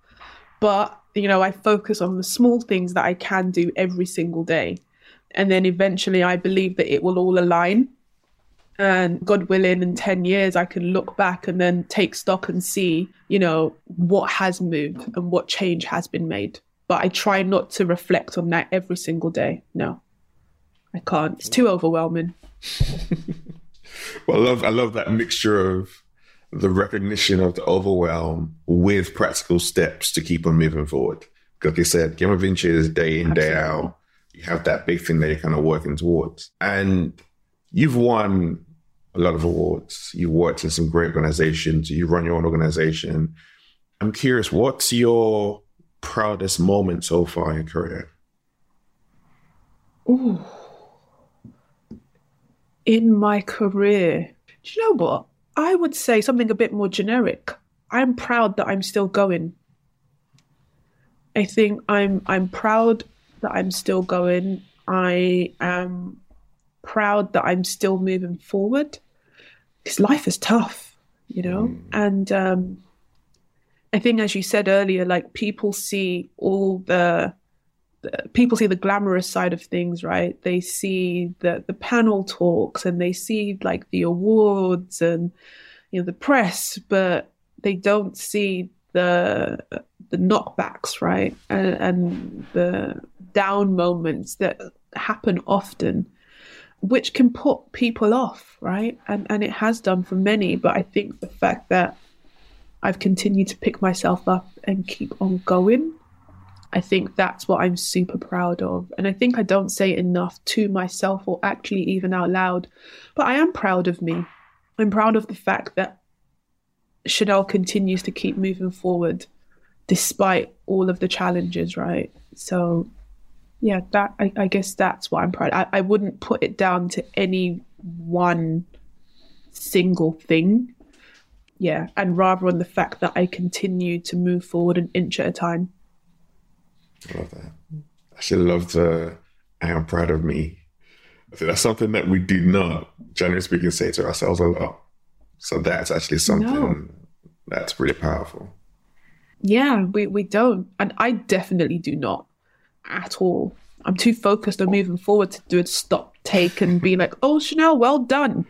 But you know, I focus on the small things that I can do every single day. And then eventually I believe that it will all align. And God willing, in 10 years, I can look back and then take stock and see, you know, what has moved and what change has been made. But I try not to reflect on that every single day. No, I can't. It's too overwhelming. Well, I love I love that mixture of the recognition of the overwhelm with practical steps to keep on moving forward. Like you said, Game of Vinci is day in, day out. You have that big thing that you're kind of working towards. And you've won a lot of awards. You've worked in some great organizations. You run your own organization. I'm curious, what's your proudest moment so far in your career? Ooh. In my career, do you know what? I would say something a bit more generic. I'm proud that I'm still going. I think I'm I'm proud that I'm still going. I am proud that I'm still moving forward. Because life is tough, you know? And um I think as you said earlier, like people see all the the- people see the glamorous side of things, right? They see the the panel talks and they see like the awards and you know the press, but they don't see the the knockbacks, right? And, and the down moments that happen often, which can put people off, right? And and it has done for many. But I think the fact that I've continued to pick myself up and keep on going. I think that's what I'm super proud of. And I think I don't say enough to myself or actually even out loud, but I am proud of me. I'm proud of the fact that Chanel continues to keep moving forward despite all of the challenges, right? So, yeah, that I, I guess that's what I'm proud. I, I wouldn't put it down to any one single thing. Yeah, and rather on the fact that I continue to move forward an inch at a time. I love that. I should love to. I am proud of me. I think that's something that we do not, generally speaking, say to ourselves a lot. So that's actually something No. that's pretty powerful. Yeah, we, we don't. And I definitely do not at all. I'm too focused on moving forward to do a stop take and be like, oh Chanel, well done.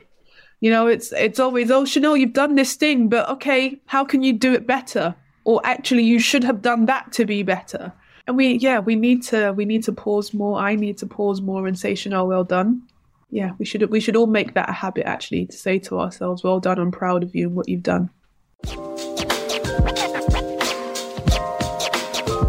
You know, it's it's always, oh Chanel, you've done this thing, but okay, how can you do it better? Or actually you should have done that to be better. And we yeah, we need to we need to pause more. I need to pause more and say, Chanel, well done. Yeah, we should we should all make that a habit actually to say to ourselves, well done, I'm proud of you and what you've done.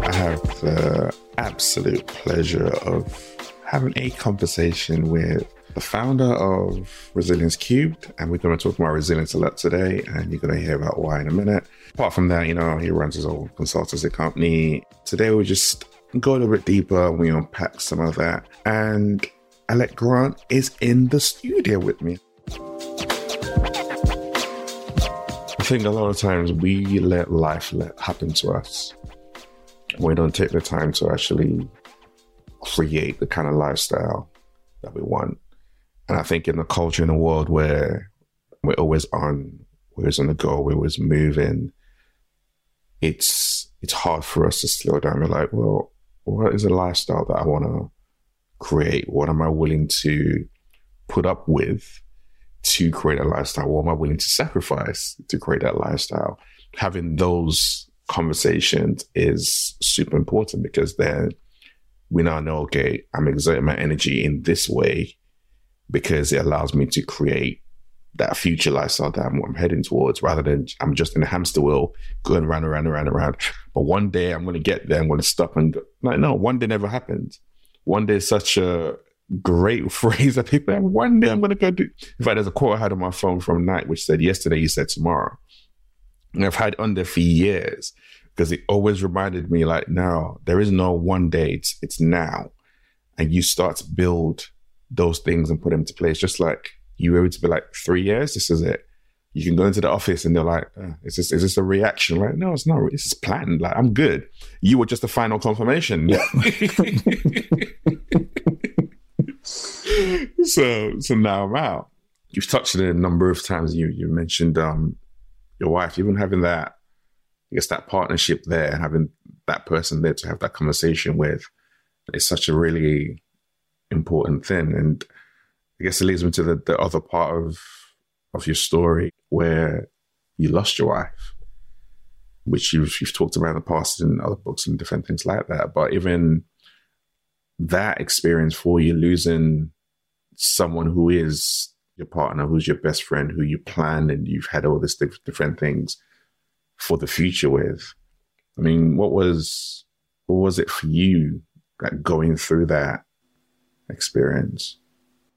I have the absolute pleasure of having a conversation with the founder of Resilience Cubed, and we're going to talk about resilience a lot today, and you're going to hear about why in a minute. Apart from that, you know, he runs his own consultancy company. Today, we just go a little bit deeper, and we unpack some of that, and Alec Grant is in the studio with me. I think a lot of times we let life let happen to us. We don't take the time to actually create the kind of lifestyle that we want. And I think in the culture in a world where we're always on, we're always on the go, we're always moving, it's it's hard for us to slow down. We're like, well, what is a lifestyle that I want to create? What am I willing to put up with to create a lifestyle? What am I willing to sacrifice to create that lifestyle? Having those conversations is super important because then we now know, okay, I'm exerting my energy in this way because it allows me to create that future lifestyle that I'm, I'm heading towards rather than I'm just in a hamster wheel going round and round and round and round. But one day I'm going to get there. I'm going to stop and go. Like, no, one day never happened. One day is such a great phrase that people have. One day I'm going to go do. In fact, there's a quote I had on my phone from Nike which said, Yesterday you said tomorrow. And I've had under for years because it always reminded me like, no, there is no one day. It's, it's now. And you start to build those things and put them into place. Just like you were able to be like, three years, this is it. You can go into the office and they're like, uh, is this is this a reaction? Like, no, it's not. This is planned. Like, I'm good. You were just the final confirmation. so so now I'm out. You've touched it a number of times. You you mentioned um your wife, even having that, I guess that partnership there, having that person there to have that conversation with is such a really important thing. And I guess it leads me to the, the other part of of your story where you lost your wife, which you've, you've talked about in the past in other books and different things like that. But even that experience for you losing someone who is your partner, who's your best friend, who you plan and you've had all these different things for the future with. I mean, what was what was it for you like going through that experience?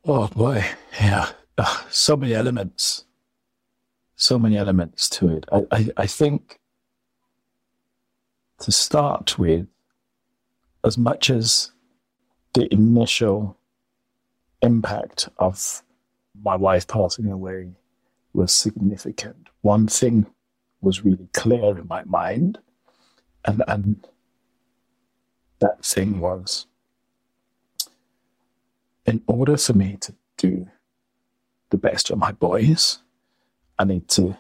Oh boy, yeah, ah, so many elements, so many elements to it. I, I, I think to start with, as much as the initial impact of my wife passing away was significant, one thing was really clear in my mind, and and that thing was in order for me to do the best of my boys, I need to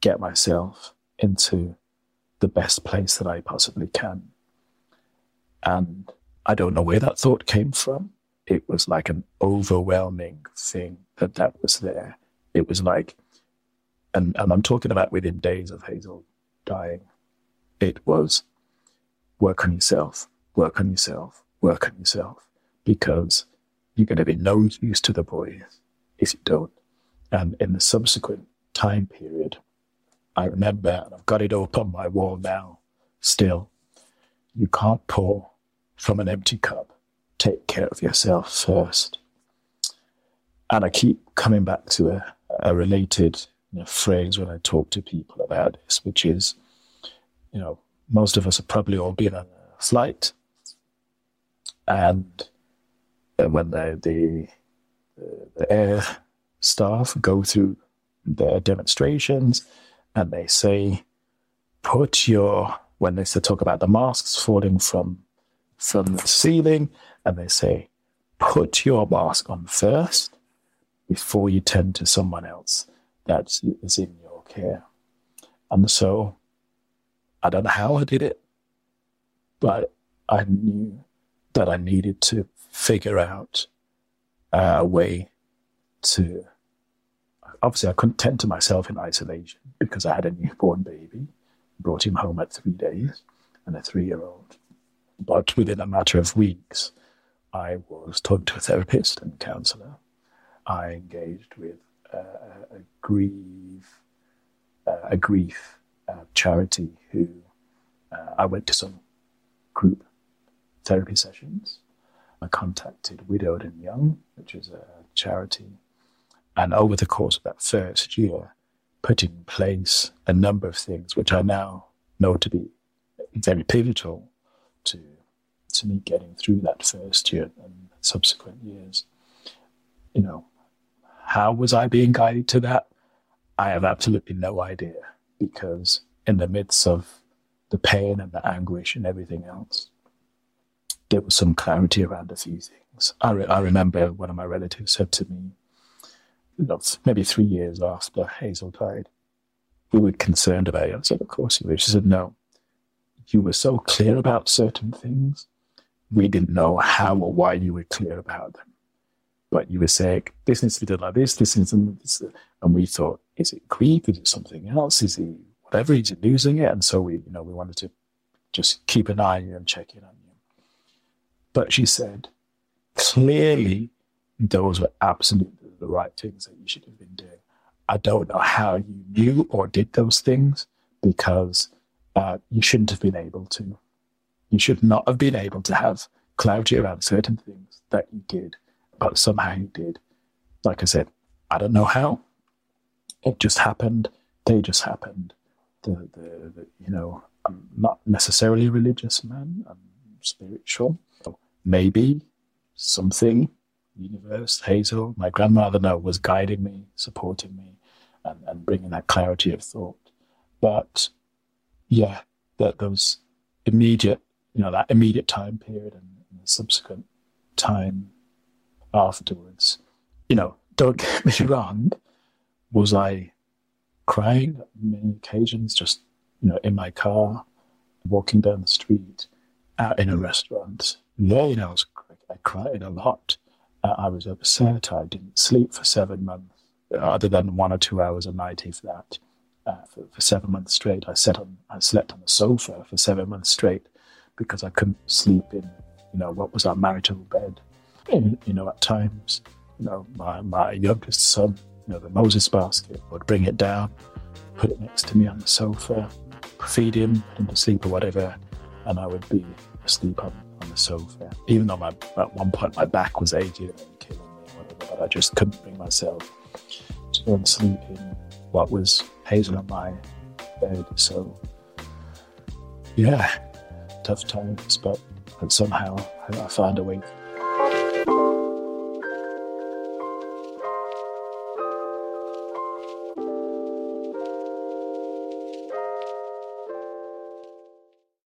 get myself into the best place that I possibly can. And I don't know where that thought came from. It was like an overwhelming thing that that was there. It was like, and, and I'm talking about within days of Hazel dying. It was work on yourself, work on yourself, work on yourself, because you're going to be no use to the boys if you don't. And in the subsequent time period, I remember, and I've got it up on my wall now, still, you can't pour from an empty cup. Take care of yourself first. And I keep coming back to a, a related you know, phrase when I talk to people about this, which is, you know, most of us have probably all been on a flight, and when the, the, the air staff go through their demonstrations and they say, put your, when they talk about the masks falling from, from the ceiling, and they say, put your mask on first before you tend to someone else that is in your care. And so I don't know how I did it, but I knew that I needed to figure out uh, a way to. Obviously, I couldn't tend to myself in isolation because I had a newborn baby, brought him home at three days, and a three year old. But within a matter of weeks, I was talking to a therapist and counselor. I engaged with uh, a grief, uh, a grief uh, charity who uh, I went to some group therapy sessions I contacted Widowed and Young, which is a charity, and over the course of that first year, put in place a number of things which I now know to be very pivotal to to me getting through that first year and subsequent years. You know, how was I being guided to that? I have absolutely no idea because in the midst of the pain and the anguish and everything else, there was some clarity around a few things. I, re- I remember one of my relatives said to me, maybe three years after Hazel died, we were concerned about it. I said, of course you were. She said, no, you were so clear about certain things. We didn't know how or why you were clear about them. But you were saying, this needs to be done like this, this needs to be this. And we thought, is it grief? Is it something else? Is he whatever? Is he losing it? And so we, you know, we wanted to just keep an eye and check in on. But she said, clearly, those were absolutely the right things that you should have been doing. I don't know how you knew or did those things because uh, you shouldn't have been able to. You should not have been able to have clarity around certain things that you did, but somehow you did. Like I said, I don't know how. It just happened. They just happened. The, the, the you know, I'm not necessarily a religious man. I'm spiritual maybe something, universe, Hazel, my grandmother, no, was guiding me, supporting me, and, and bringing that clarity of thought. But yeah, that those immediate, you know, that immediate time period and, and the subsequent time afterwards, you know, don't get me wrong, was I crying on many occasions, just, you know, in my car, walking down the street, out in a restaurant. Yeah, I was I cried a lot. Uh, I was upset. I didn't sleep for seven months, other than one or two hours a night, if that. Uh, for, for seven months straight, I sat on, I slept on the sofa for seven months straight because I couldn't sleep in, you know, what was our marital bed. And, you know, at times, you know, my, my youngest son, you know, the Moses basket, would bring it down, put it next to me on the sofa, feed him, put him to sleep or whatever, and I would be asleep on, on the sofa. Even though my, at one point my back was aching and killing me, whatever, but I just couldn't bring myself to go and sleep in what was hazel on my bed. So, yeah, tough times, but, but somehow I, I found a way